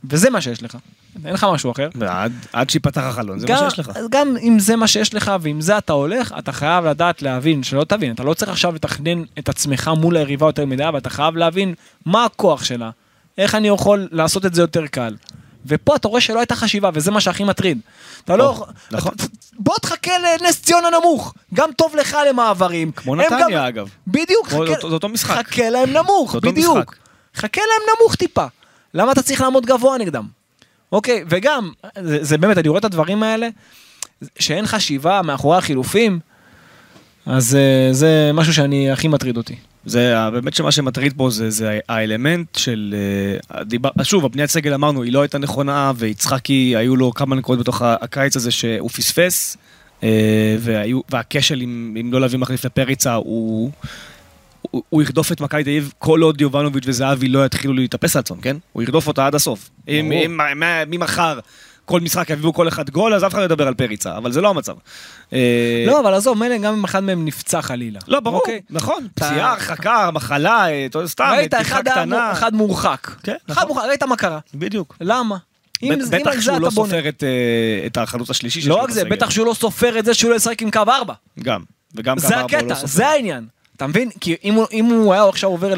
וזה מה שיש לך, אין לך משהו אחר. עד, עד שיפתח החלון, זה גם, מה שיש לך. גם אם זה מה שיש לך ועם זה אתה הולך, אתה חייב לדעת להבין, שלא תבין, אתה לא צריך עכשיו לתכנן את עצמך מול היריבה יותר מדי, אבל אתה חייב להבין מה הכוח שלה, איך אני יכול לעשות את זה יותר קל. ופה אתה רואה שלא הייתה חשיבה, וזה מה שהכי מטריד. אתה לא... נכון. בוא תחכה לנס ציונה נמוך, גם טוב לך למעברים. כמו נתניה, אגב. בדיוק, זה- אותו משחק. חכה להם נמוך, בדיוק. חכה להם נמוך טיפה. למה אתה צריך לעמוד גבוה נגדם? אוקיי, וגם, זה באמת, אני רואה את הדברים האלה, שאין חשיבה מאחורי החילופים, אז אה, זה משהו שאני הכי מטריד אותי. זה באמת שמה שמטריד פה זה, זה האלמנט של, אה, הדיבר, שוב, הבניית סגל אמרנו, היא לא הייתה נכונה, ויצחקי, היו לו כמה נקודות בתוך הקיץ הזה שהוא פספס, אה, והיו, והכשל עם, עם לא להביא מחליף לפריצה, הוא, הוא, הוא ירדוף את מכבי תל אביב כל עוד יובנוביץ' וזהבי לא יתחילו להתאפס על עצמם, כן? הוא ירדוף אותה עד הסוף. ממחר כל משחק יביאו כל אחד גול, אז אף אחד לא ידבר על פריצה, אבל זה לא המצב. אה, לא, אבל עזוב, מילא גם אם אחד מהם נפצע חלילה. לא, ברור, אוקיי? נכון. פציעה, הרחקה, מחלה, אה, סתם, ראית, פתיחה קטנה. מור- אחד מורחק. כן, אחד נכון. מורחק, ראית מה קרה. בדיוק. למה? זה- בטח זה שהוא לא. סופר את, אה, את החלוץ השלישי שיש לא רק זה. בטח שהוא לא סופר את זה שהוא לא ישחק עם קו 4. גם. וגם זה קו ארבע הוא הקטע, לא סופר. זה העניין. אתה מבין? כי אם הוא- היה עכשיו עובר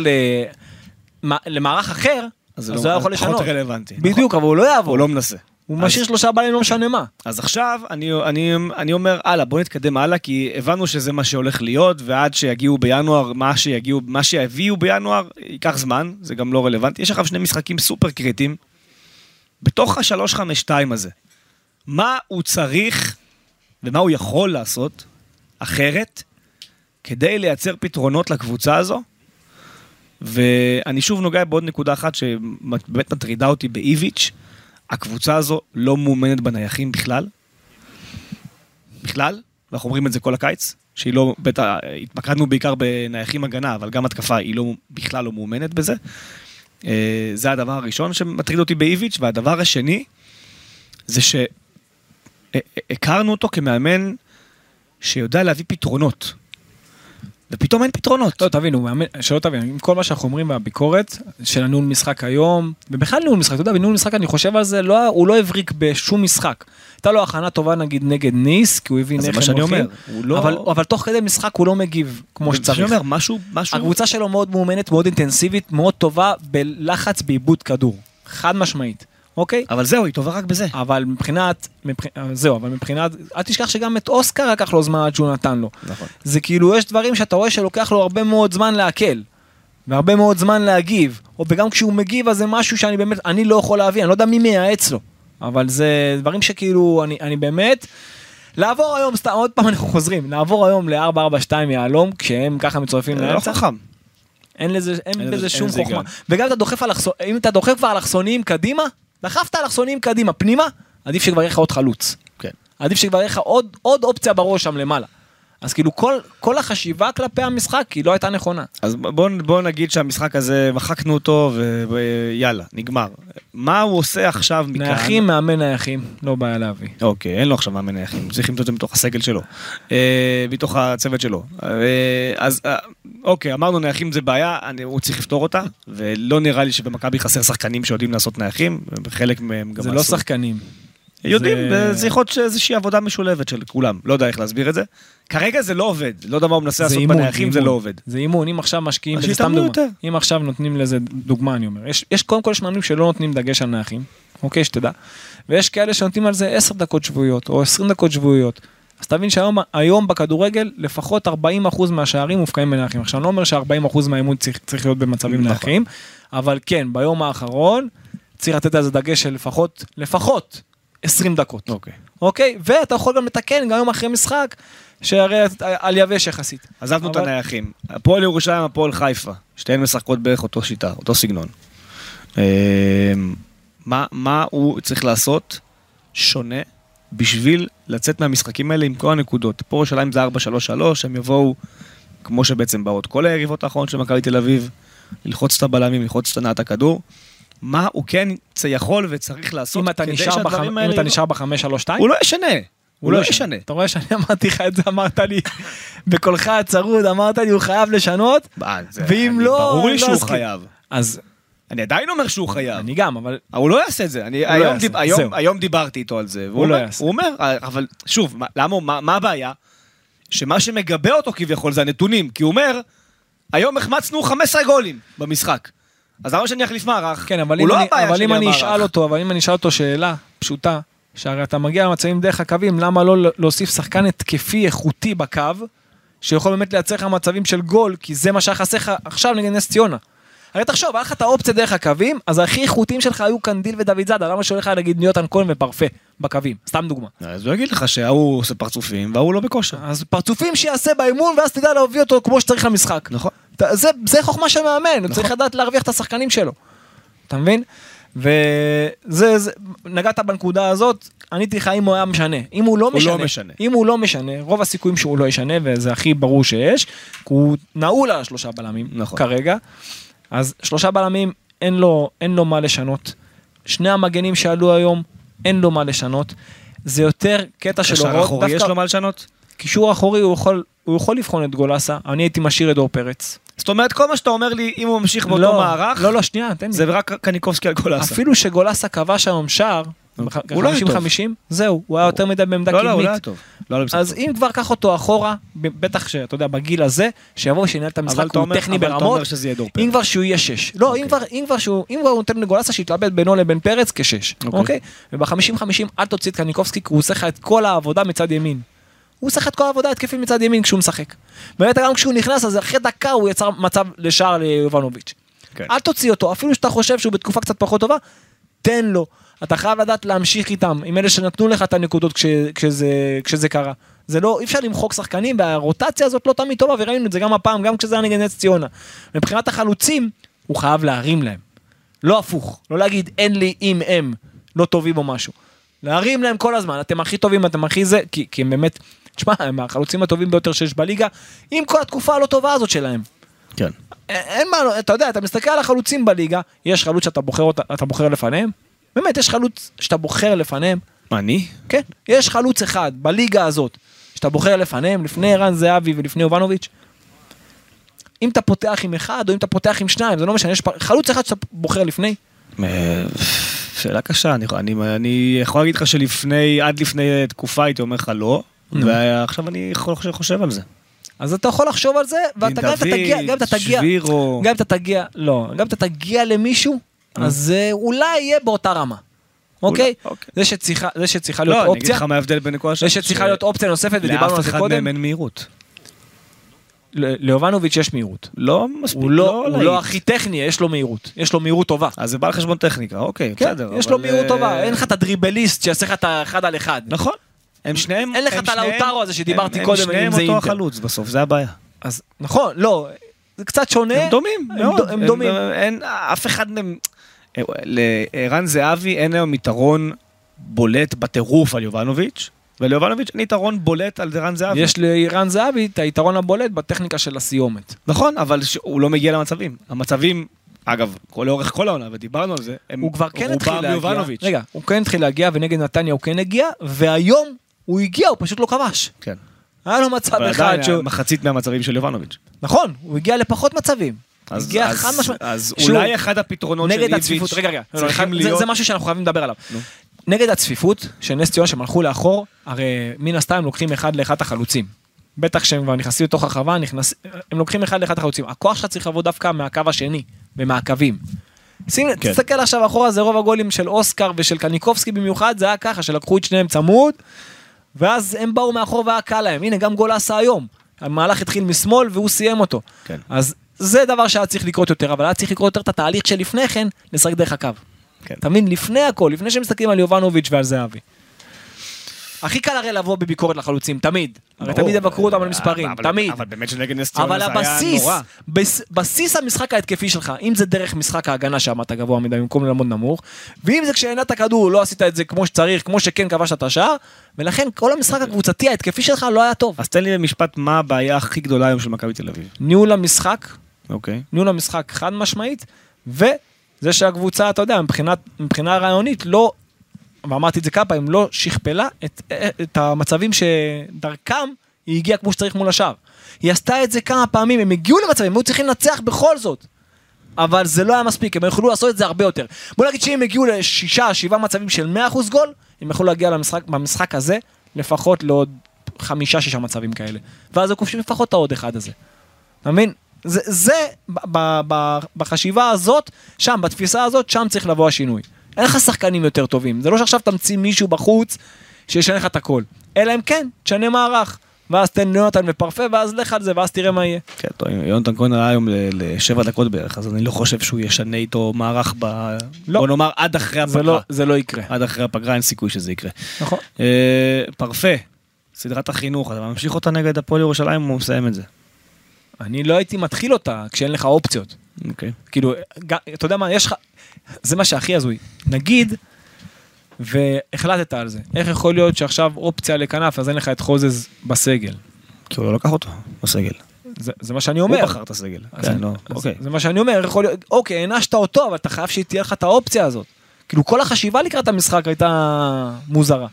למערך אחר, אז זה הוא היה לא- יכול פחות לשנות. רלוונטי. בדיוק, אבל הוא לא יעבור. הוא לא מנסה. הוא אז- משאיר שלושה בלמים לא משנה מה. אז עכשיו אני, אני, אני אומר, הלאה, בוא נתקדם הלאה, כי הבנו שזה מה שהולך להיות, ועד שיגיעו בינואר, מה שיגיעו, מה שיביאו בינואר, ייקח זמן, זה גם לא רלוונטי. יש עכשיו שני משחקים סופר קריטיים, בתוך ה-352 הזה. מה הוא צריך, ומה הוא יכול לעשות, אחרת, כדי לייצר פתרונות לקבוצה הזו? ואני שוב נוגע בעוד נקודה אחת שבאמת מטרידה אותי באיביץ', הקבוצה הזו לא מאומנת בנייחים בכלל. בכלל, ואנחנו אומרים את זה כל הקיץ, שהיא לא, בטח, התמקדנו בעיקר בנייחים הגנה, אבל גם התקפה היא לא, בכלל לא מאומנת בזה. אה, זה הדבר הראשון שמטריד אותי באיביץ', והדבר השני, זה שהכרנו אותו כמאמן שיודע להביא פתרונות. ופתאום אין פתרונות. לא, מאמן, שלא תבין, עם כל מה שאנחנו אומרים והביקורת של הניהול משחק היום, ובכלל ניהול משחק, אתה יודע, בניהול משחק אני חושב על זה, לא, הוא לא הבריק בשום משחק. הייתה לו הכנה טובה נגיד נגד ניס, כי הוא נכם מה שאני הולכים, לא- אבל, אבל תוך כדי משחק הוא לא מגיב כמו שצריך. שאני אומר, משהו, משהו... הקבוצה שלו מאוד מאומנת, מאוד אינטנסיבית, מאוד טובה בלחץ בעיבוד כדור. חד משמעית, אוקיי? אבל זהו, היא טובה רק בזה. אבל מבחינת, מבח... זהו, אבל מבחינת, אל תשכח שגם את אוסקר לקח לו זמן עד שהוא נתן לו. נכון. זה כאילו, יש דברים שאתה רואה שלוקח לו הרבה מאוד זמן לעכל. והרבה מאוד זמן להגיב. או וגם כשהוא מגיב, אז זה משהו שאני באמת, אני לא יכול להבין, אני לא יודע מי מייעץ לו. אבל זה דברים שכאילו, אני, אני באמת... לעבור היום, סתם, עוד פעם אנחנו חוזרים, נעבור היום ל-442 יהלום, כשהם ככה מצורפים זה לא לאמצע. חכם. אין לזה, אין אין בזה שום אין לזה חוכמה. וגם אתה דוחף אלכסון, אם אתה דוחף כבר אלכסונים קדימה, דחפת אלכסונים קדימה, פנימה, עדיף שכבר יהיה לך עוד חלוץ. כן. עדיף שכבר יהיה לך עוד, עוד אופציה בראש שם למעלה. אז כאילו כל, כל החשיבה כלפי המשחק היא לא הייתה נכונה. אז בוא, בוא נגיד שהמשחק הזה, מחקנו אותו ויאללה, נגמר. מה הוא עושה עכשיו מכאן? נייחים, מאמן נייחים, לא בעיה להביא. אוקיי, אין לו עכשיו מאמן נייחים, צריך למצוא את זה מתוך הסגל שלו, אה, מתוך הצוות שלו. אה, אז אה, אוקיי, אמרנו נייחים זה בעיה, אני, הוא צריך לפתור אותה, ולא נראה לי שבמכבי חסר שחקנים שיודעים לעשות נייחים, וחלק מהם גם זה לא עשו. שחקנים. יודעים, זה- זה יכול להיות איזושהי עבודה משולבת של כולם, לא יודע איך להסביר את זה. כרגע זה לא עובד, לא יודע מה הוא מנסה לעשות בנייחים, זה. לא עובד. זה אימון, אם עכשיו משקיעים, בזה, סתם דוגמה, יותר. אם עכשיו נותנים לזה דוגמה אני אומר, יש, יש קודם כל יש מאמנים שלא נותנים דגש על נייחים, אוקיי, שתדע, ויש כאלה שנותנים על זה 10 דקות שבועיות או 20 דקות שבועיות. אז תבין שהיום היום בכדורגל לפחות 40% מהשערים מופקעים בנייחים. עכשיו אני לא אומר ש-40% מהאימון צריך, צריך להיות במצבים נכון. נייחים, אבל כן, ביום האחרון צריך לתת על זה דגש של לפחות, לפחות 20 דקות. אוקיי. אוקיי? ואתה יכול גם לתקן גם יום אחרי משחק, שהרי על יבש יחסית. עזבנו את אבל- הנייחים. הפועל ירושלים, הפועל חיפה, שתיהן משחקות בערך אותו שיטה, אותו סגנון. אה, מה, מה הוא צריך לעשות שונה בשביל לצאת מהמשחקים האלה עם כל הנקודות? פה ירושלים זה 4-3-3, הם יבואו, כמו שבעצם באות כל היריבות האחרונות של מכבי תל אביב, ללחוץ את הבלמים, ללחוץ את הנעת הכדור. מה הוא כן יכול וצריך לעשות אם אתה כדי שהדברים בחמ- אם האלה... אתה? נשאר בחמש, שלוש, שתיים, הוא לא ישנה. הוא לא ישנה. אתה רואה שאני אמרתי לך את זה, אמרת לי, בקולך הצרוד, אמרת לי, הוא חייב לשנות, זה- ואם לא, ברור לי לא שהוא. חייב. אז אני עדיין אומר שהוא חייב. אני גם, אבל אבל הוא לא יעשה את זה. אני לא היום, יעשה, דיב, היום, זהו. היום דיברתי איתו על זה. והוא לא יעשה. הוא אומר, אבל שוב, מה, למה, מה, מה הבעיה? שמה שמגבה אותו כביכול זה הנתונים. כי הוא אומר, היום החמצנו 15 גולים במשחק. אז למה שאני אחליף מערך? כן, אבל אם לא אני- אבל אם אני. אשאל אותו, אבל אם אני אשאל אותו שאלה פשוטה, שהרי אתה מגיע למצבים דרך הקווים, למה לא להוסיף שחקן התקפי איכותי בקו, שיכול באמת לייצר לך מצבים של גול, כי זה מה שהיה חסר לך עכשיו נגד נס ציונה. הרי תחשוב, היה לך את האופציה דרך הקווים, אז הכי איכותיים שלך היו קנדיל ודוד זאדה, למה שהולך לך נגיד ניוטן כהן ופרפה בקווים? סתם דוגמה. אז הוא יגיד לך שההוא עושה פרצופים וההוא לא בכושר. אז פרצופים שיעשה באימון, ואז תדע להביא אותו כמו שצריך למשחק. נכון. זה, זה חוכמה של מאמן, הוא צריך לדעת להרוויח את השחקנים שלו. אתה מבין? וזה, זה, נגעת בנקודה הזאת, עניתי לך אם הוא היה משנה. אם הוא לא הוא משנה, לא משנה. אם הוא לא משנה, רוב הסיכויים שהוא לא ישנה, וזה הכי ברור שיש, כי הוא נעול על השלושה בלמים, נכון. כרגע. אז שלושה בלמים, אין לו, אין לו מה לשנות. שני המגנים שעלו היום, אין לו מה לשנות. זה יותר קטע של קשר הוראות, אחורי יש לו מה לשנות? קישור אחורי הוא יכול, הוא יכול לבחון את גולסה, אני הייתי משאיר את דור פרץ. זאת אומרת, כל מה שאתה אומר לי, אם הוא ממשיך באותו לא, מערך, לא, לא, שנייה, תן לי. זה רק קניקובסקי על גולאסה. אפילו שגולסה כבש היום שער, הוא לא היה טוב. ב-50-50, זהו, הוא היה יותר מדי בעמדה לא, לא, הוא לא היה קדמית. טוב. לא. אז אם כבר קח אותו אחורה, בטח שאתה יודע, בגיל הזה, שיבוא ושינהל את המשחק, הוא טכני ברמות, אם. כבר שהוא יהיה שש. לא, אם כבר, אם כבר שהוא, אם כבר הוא נותן לגולסה שיתלבט בינו לבין פרץ כשש, אוקיי. אוקיי? וב-50-50 אל תוציא את קניקובסקי, כי הוא עושה לך את כל העבודה מצד ימין. הוא עושה לך את כל העבודה התקפית מצד ימין כשהוא משחק. באמת גם כשהוא נכנס, אז אחרי דקה הוא יצר מצב לשער ליובנוביץ'. כן. אל תוציא אותו, אפילו שאתה חושב שהוא בתקופה קצת פחות טובה, תן לו. אתה חייב לדעת להמשיך איתם, עם אלה שנתנו לך את הנקודות כש, כשזה, כשזה קרה. זה לא, אי אפשר למחוק שחקנים, והרוטציה הזאת לא תמיד טובה, וראינו את זה גם הפעם, גם כשזה היה נגד נס ציונה. מבחינת החלוצים, הוא חייב להרים להם. לא הפוך, לא להגיד אין לי אם הם לא טובים או משהו. להרים להם כל הזמן, אתם הכי טובים, אתם הכי זה, כי, כי הם באמת, תשמע, הם החלוצים הטובים ביותר שיש בליגה, עם כל התקופה הלא טובה הזאת שלהם. כן. אין- מה, לא- אתה יודע, אתה מסתכל על החלוצים בליגה, יש חלוץ שאתה בוחר, אתה בוחר לפניהם? באמת, יש חלוץ שאתה בוחר לפניהם? אני? כן, יש חלוץ אחד בליגה הזאת שאתה בוחר לפניהם, לפני ערן זהבי ולפני יובנוביץ'. אם אתה פותח עם אחד או אם אתה פותח עם שניים, זה לא משנה, יש חלוץ אחד שאתה בוחר לפני. אה, שאלה קשה, אני, אני, אני יכול להגיד לך שלפני, עד לפני תקופה הייתי אומר לך לא. ועכשיו אני חושב, חושב על זה. אז אתה יכול לחשוב על זה, ואתה גם אתה תגיע, גם אתה תגיע. גם אתה תגיע, לא, גם אתה תגיע למישהו, אז זה אולי יהיה באותה רמה. אוקיי? אוקיי. זה שצריכה, שצריכה להיות לא, אני אגיד אופציה, לך מה ההבדל בין כל השאר. זה שצריכה להיות אופציה נוספת, ודיברנו על לאף זה אחד קודם, מהם אין מהירות. ליובנוביץ' יש מהירות. לא מספיק, הוא לא, הוא להיט. לא הכי טכני, יש לו מהירות. יש לו מהירות טובה. אז זה בא על חשבון טכניקה, אוקיי, כן, בסדר. יש לו אבל, מהירות אה, טובה, אין לך את הדריבליסט שיעשה לך את האחד על אחד. נכון. הם שניהם... אין לך את הלאוטרו הזה שדיברתי הם- קודם, הם שניהם אותו. החלוץ בסוף, זה הבעיה. אז נכון, לא, זה קצת שונה. הם דומים הם מאוד. דו- הם דומים. אין, אף אחד מהם... לערן זהבי אין היום יתרון בולט בטירוף על יובנוביץ', וליובנוביץ' אין יתרון בולט על ערן זהבי. יש לאירן זהבי את היתרון הבולט בטכניקה של הסיומת. נכון, אבל ש- הוא לא מגיע למצבים. המצבים, אגב, כל- לאורך כל העונה, ודיברנו על זה, הם הוא כבר כן התחיל להגיע. מיובנוביץ'. רגע, הוא כן התחיל להגיע, ונגד נתניה הוא כן הגיע, והיום הוא הגיע, הוא פשוט לא כבש. כן. היה לו מצב אחד שהוא... מחצית מהמצבים של יובנוביץ'. נכון, הוא הגיע לפחות מצבים. אז- הגיע אז- חד משמעית. אז שוב, אולי אחד הפתרונות של איביץ' רגע, רגע, צריכים זה- להיות... זה משהו שאנחנו חייבים לדבר עליו. נו. נגד הצפיפות של נס ציונה שהם הלכו לאחור, הרי מן הסתם הם לוקחים אחד לאחד החלוצים. בטח כשהם כבר נכנסים לתוך הרחבה, נכנס... הם לוקחים אחד לאחד החלוצים. הכוח שלך צריך לבוא דווקא מהקו השני, ומהקווים. שים, כן. תסתכל עכשיו אחורה, זה רוב הגולים של אוסקר ושל קניקובסקי במיוחד, זה היה ככה, שלקחו את שניהם צמוד, ואז הם באו מאחור והיה קל להם. הנה, גם גולסה היום. המהלך התחיל משמאל והוא סיים אותו. כן. אז זה דבר שהיה צריך לקרות יותר, אבל היה צריך לקרות יותר את התהליך שלפני כן, לשחק דרך הקו. כן. אתה מבין? לפני הכל, לפני שמסתכלים על יובנוביץ' ועל זהבי. הכי קל הרי לבוא בביקורת לחלוצים, תמיד. הרי. תמיד יבקרו אותם על מספרים, אבל- תמיד. אבל באמת שנגד נס ציונה אבל זה היה הבסיס, נורא. בס, בסיס המשחק ההתקפי שלך, אם זה דרך משחק ההגנה שעמדת גבוה מדי במקום לעמוד נמוך, ואם זה כשהנעת כדור לא עשית את זה כמו שצריך, כמו שכן כבשת את השער, ולכן כל המשחק הקבוצתי ההתקפי שלך לא היה טוב. אז תן לי במשפט מה הבעיה הכי גדולה היום של מכבי תל אביב. ניהול המשחק, אוקיי. ניהול המשחק חד משמעית, וזה שהקבוצה, אתה יודע, מבחינה רעיונית, לא ואמרתי את זה כמה פעמים, לא שכפלה את, את המצבים שדרכם היא הגיעה כמו שצריך מול השאר. היא עשתה את זה כמה פעמים, הם הגיעו למצבים, הם היו צריכים לנצח בכל זאת. אבל זה לא היה מספיק, הם יכלו לעשות את זה הרבה יותר. בוא נגיד שאם הגיעו לשישה, שבעה מצבים של 100% גול, הם יכלו להגיע למשחק, במשחק הזה לפחות לעוד חמישה, שישה מצבים כאלה. ואז הם כובשים לפחות את העוד אחד הזה. אתה מבין? זה, זה ב, ב, ב, בחשיבה הזאת, שם, בתפיסה הזאת, שם צריך לבוא השינוי. אין לך שחקנים יותר טובים. זה לא שעכשיו תמציא מישהו בחוץ שישנה לך את הכל. אלא אם כן, תשנה מערך. ואז תן ליונתן ופרפה, ואז לך על זה, ואז תראה מה יהיה. כן, טוב, יונתן כהן עלה היום לשבע דקות בערך, אז אני לא חושב שהוא ישנה איתו מערך ב... לא. בוא נאמר עד אחרי זה הפגרה. לא, זה לא יקרה. עד אחרי הפגרה אין סיכוי שזה יקרה. נכון. אה, פרפה, סדרת החינוך, אתה ממשיך אותה נגד הפועל ירושלים או מסיים את זה? אני לא הייתי מתחיל אותה כשאין לך אופציות. אוקיי. כאילו, אתה יודע מה, יש לך, זה מה שהכי הזוי. נגיד, והחלטת על זה, איך יכול להיות שעכשיו אופציה לכנף, אז אין לך את חוזז בסגל? כי הוא לא לקח אותו בסגל. זה, זה מה שאני הוא אומר. בחר את הסגל. כן, לא, אוקיי. זה מה שאני אומר, יכול להיות, אוקיי, הענשת אותו, אבל אתה חייב שתהיה לך את האופציה הזאת. כאילו, כל החשיבה לקראת המשחק הייתה מוזרה.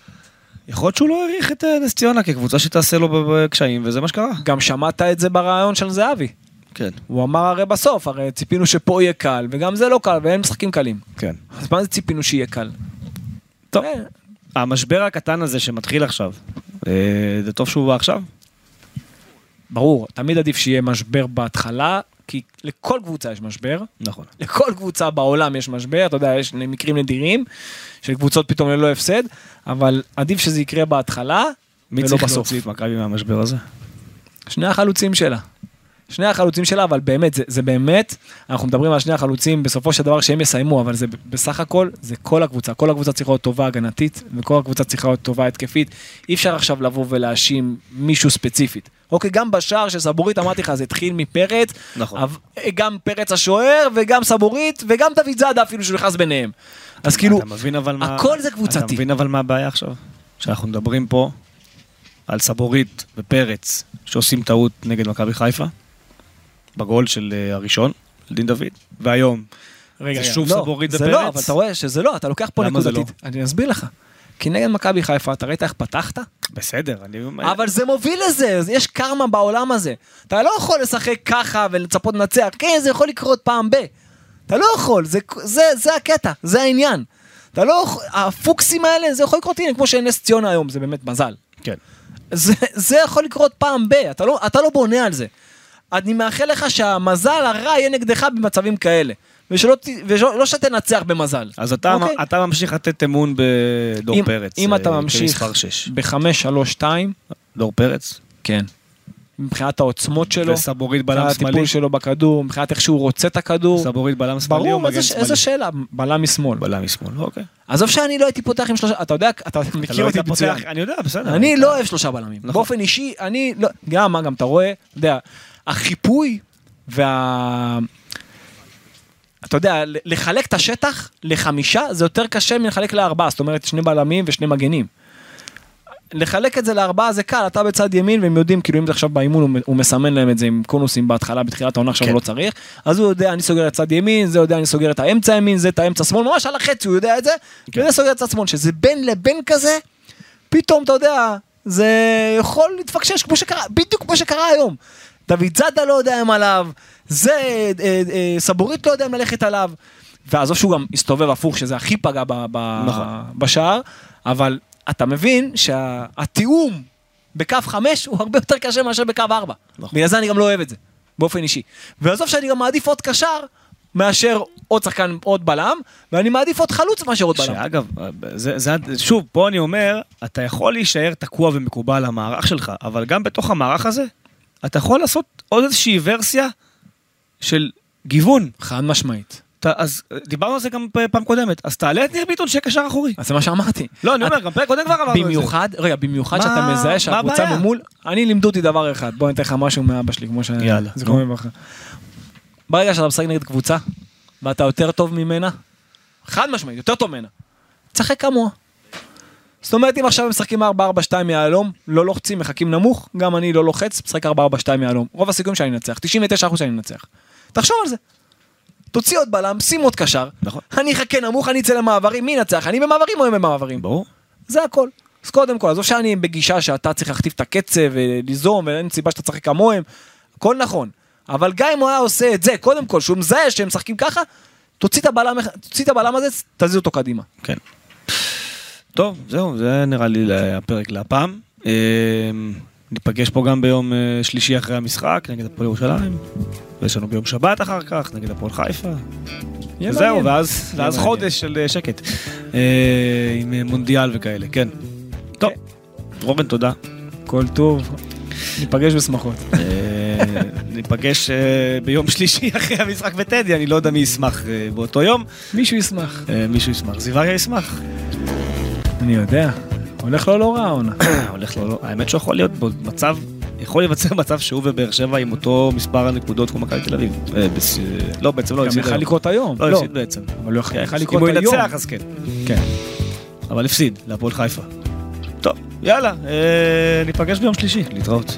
יכול להיות שהוא לא העריך את אה, נס ציונה כקבוצה שתעשה לו בקשיים, וזה מה שקרה. גם שמעת את זה ברעיון של זהבי. כן. הוא אמר הרי בסוף, הרי ציפינו שפה יהיה קל, וגם זה לא קל, ואין משחקים קלים. כן. אז מה זה ציפינו שיהיה קל? טוב. אה, המשבר הקטן הזה שמתחיל עכשיו, אה, זה טוב שהוא בא עכשיו? ברור, תמיד עדיף שיהיה משבר בהתחלה, כי לכל קבוצה יש משבר, נכון. לכל קבוצה בעולם יש משבר, אתה יודע, יש מקרים נדירים של קבוצות פתאום ללא הפסד, אבל עדיף שזה יקרה בהתחלה, מי ולא צריך בסוף. להוציא את מכבי מהמשבר הזה? שני החלוצים שלה. שני החלוצים שלה, אבל באמת, זה, זה באמת, אנחנו מדברים על שני החלוצים בסופו של דבר שהם יסיימו, אבל זה בסך הכל, זה כל הקבוצה. כל הקבוצה צריכה להיות טובה הגנתית, וכל הקבוצה צריכה להיות טובה התקפית. אי אפשר עכשיו לבוא ולהאשים מישהו ספציפית. אוקיי, גם בשער של סבורית, אמרתי לך, זה התחיל מפרץ, נכון. אבל- גם פרץ השוער, וגם סבורית, וגם דוד זאדה אפילו שהוא נכנס ביניהם. אז כאילו, אבל מה... הכל זה קבוצתי. אתה מבין אבל מה הבעיה עכשיו? שאנחנו מדברים פה על סבורית ופרץ שעושים טעות נגד מכבי חיפה, בגול של אה, הראשון, של דין דוד, והיום רגע, זה שוב לא, סבורית זה ופרץ? לא, אבל אתה רואה שזה לא, אתה לוקח פה זה נקודתית. אני אסביר לך. כי נגד מכבי חיפה, אתה ראית איך פתחת? בסדר, אני. אבל זה מוביל לזה, יש קרמה בעולם הזה. אתה לא יכול לשחק ככה ולצפות לנצח, כן, זה יכול לקרות פעם ב. אתה לא יכול, זה, זה, זה הקטע, זה העניין. אתה לא יכול, הפוקסים האלה, זה יכול לקרות, הנה, כמו שנס ציונה היום, זה באמת מזל. כן. זה, זה יכול לקרות פעם ב, אתה לא, אתה לא בונה על זה. אני מאחל לך שהמזל הרע יהיה נגדך במצבים כאלה. ושלא, ולא לא שתנצח במזל. אז אתה, אוקיי? אתה ממשיך לתת אמון בדור אם, פרץ. אם אתה אה, ממשיך כמספר 6. ב-5-3-2, דור פרץ? כן. מבחינת העוצמות שלו, וסבורית בלם מבחינת שמאלי? הטיפול שלו בכדור, מבחינת איך שהוא רוצה את הכדור. סבורית בלם שמאלי או ברור, מגן איזה, שמאלי? איזה שאלה, בלם משמאל. בלם משמאל, אוקיי. עזוב שאני לא הייתי פותח עם שלושה, אתה יודע, אתה אתה מכיר לא אותי מצוין. אני יודע, בסדר. אני לא אוהב שלושה בלמים. נכון. באופן אישי, אני לא... גם מה, גם אתה רואה, אתה יודע, החיפוי וה... אתה יודע, לחלק את השטח לחמישה זה יותר קשה מלחלק לארבעה, זאת אומרת שני בלמים ושני מגנים. לחלק את זה לארבעה זה קל, אתה בצד ימין והם יודעים, כאילו אם זה עכשיו באימון הוא- מסמן להם את זה עם קונוסים בהתחלה, בתחילת העונה עכשיו כן. הוא לא צריך, אז הוא יודע, אני סוגר את צד ימין, זה יודע, אני סוגר את האמצע ימין, זה את האמצע שמאל, ממש על החצי הוא יודע את זה, כן. וזה סוגר את צד שמאל, שזה בין לבין כזה, פתאום אתה יודע, זה יכול להתפקשש כמו שקרה, בדיוק כמו שקרה היום. דוד זאדה לא יודע אם עליו, זה אה, אה, סבורית לא יודע אם ללכת עליו, ועזוב שהוא גם הסתובב הפוך, שזה הכי פגע ב, ב, נכון. בשער, אבל אתה מבין שהתיאום בקו 5 הוא הרבה יותר קשה מאשר בקו 4. נכון. בגלל זה אני גם לא אוהב את זה, באופן אישי. ועזוב שאני גם מעדיף עוד קשר מאשר עוד שחקן, עוד בלם, ואני מעדיף עוד חלוץ מאשר עוד בלם. שאגב, זה, זה, שוב, פה אני אומר, אתה יכול להישאר תקוע ומקובל על המערך שלך, אבל גם בתוך המערך הזה, אתה יכול לעשות עוד איזושהי ורסיה של גיוון. חד משמעית. אתה, אז דיברנו על זה גם פעם קודמת, אז תעלה את ניר ביטון שיהיה קשר אחורי. אז זה מה שאמרתי. לא, אני אומר, גם פרק קודם כבר אמרנו את זה. במיוחד, רגע, במיוחד שאתה מזהה שהקבוצה? ממול, אני לימדו אותי דבר אחד, בוא אני אתן לך משהו מאבא שלי, כמו ש... יאללה, זיכרונו נו. לברכה. ברגע שאתה משחק נגד קבוצה, ואתה יותר טוב ממנה, חד משמעית, יותר טוב ממנה, תשחק כמוה. זאת אומרת, אם עכשיו משחקים 4-4-2 יהלום, לא לוחצים, מחכים נמוך, גם אני לא לוחץ, משחק 4-4-2 יהלום. רוב הסיכויים שאני אנצח, 99% שאני אנצח. תחשוב על זה. תוציא עוד בלם, שים עוד קשר. נכון. אני אחכה נמוך, אני אצא למעברים, מי ינצח? אני במעברים או הם במעברים? ברור. זה הכל. אז קודם כל, עזוב שאני בגישה שאתה צריך להכתיב את הקצב וליזום ואין סיבה שאתה תשחק כמוהם, הכל נכון. אבל גם אם הוא היה עושה את זה, קודם כל, שהוא מזהה שהם משחקים ככה, תוציא את הבלם, תוציא את הבלם הזה, תזיז אותו קדימה. כן. טוב, זהו, זה נראה לי הפרק להפעם. אה, ניפגש פה גם ביום אה, שלישי אחרי המשחק נגד הפועל ירושלים. ויש לנו ביום שבת אחר כך נגד הפועל חיפה. זהו. ואז, ואז. חודש של אה, שקט. עם מונדיאל וכאלה, כן. טוב, רורן, תודה. כל טוב. ניפגש בשמחות. ניפגש ביום שלישי אחרי המשחק בטדי, אני לא יודע מי ישמח באותו יום. מישהו ישמח. מישהו ישמח. זיווריה ישמח. אני יודע. הולך לו לא רע העונה. הולך לו, לא, האמת שהוא יכול להיות במצב, יכול להיווצר מצב שהוא ובאר שבע עם אותו מספר הנקודות כמו מכבי תל אביב. אה, בס- לא, בעצם לא גם היום. לקרות היום. לא הפסיד בעצם. אבל הוא יכול כן, יכול אם לקרות הוא היום. ינצח אז כן. כן. אבל הפסיד להפועל חיפה. טוב, יאללה, אה, ניפגש ביום שלישי, להתראות.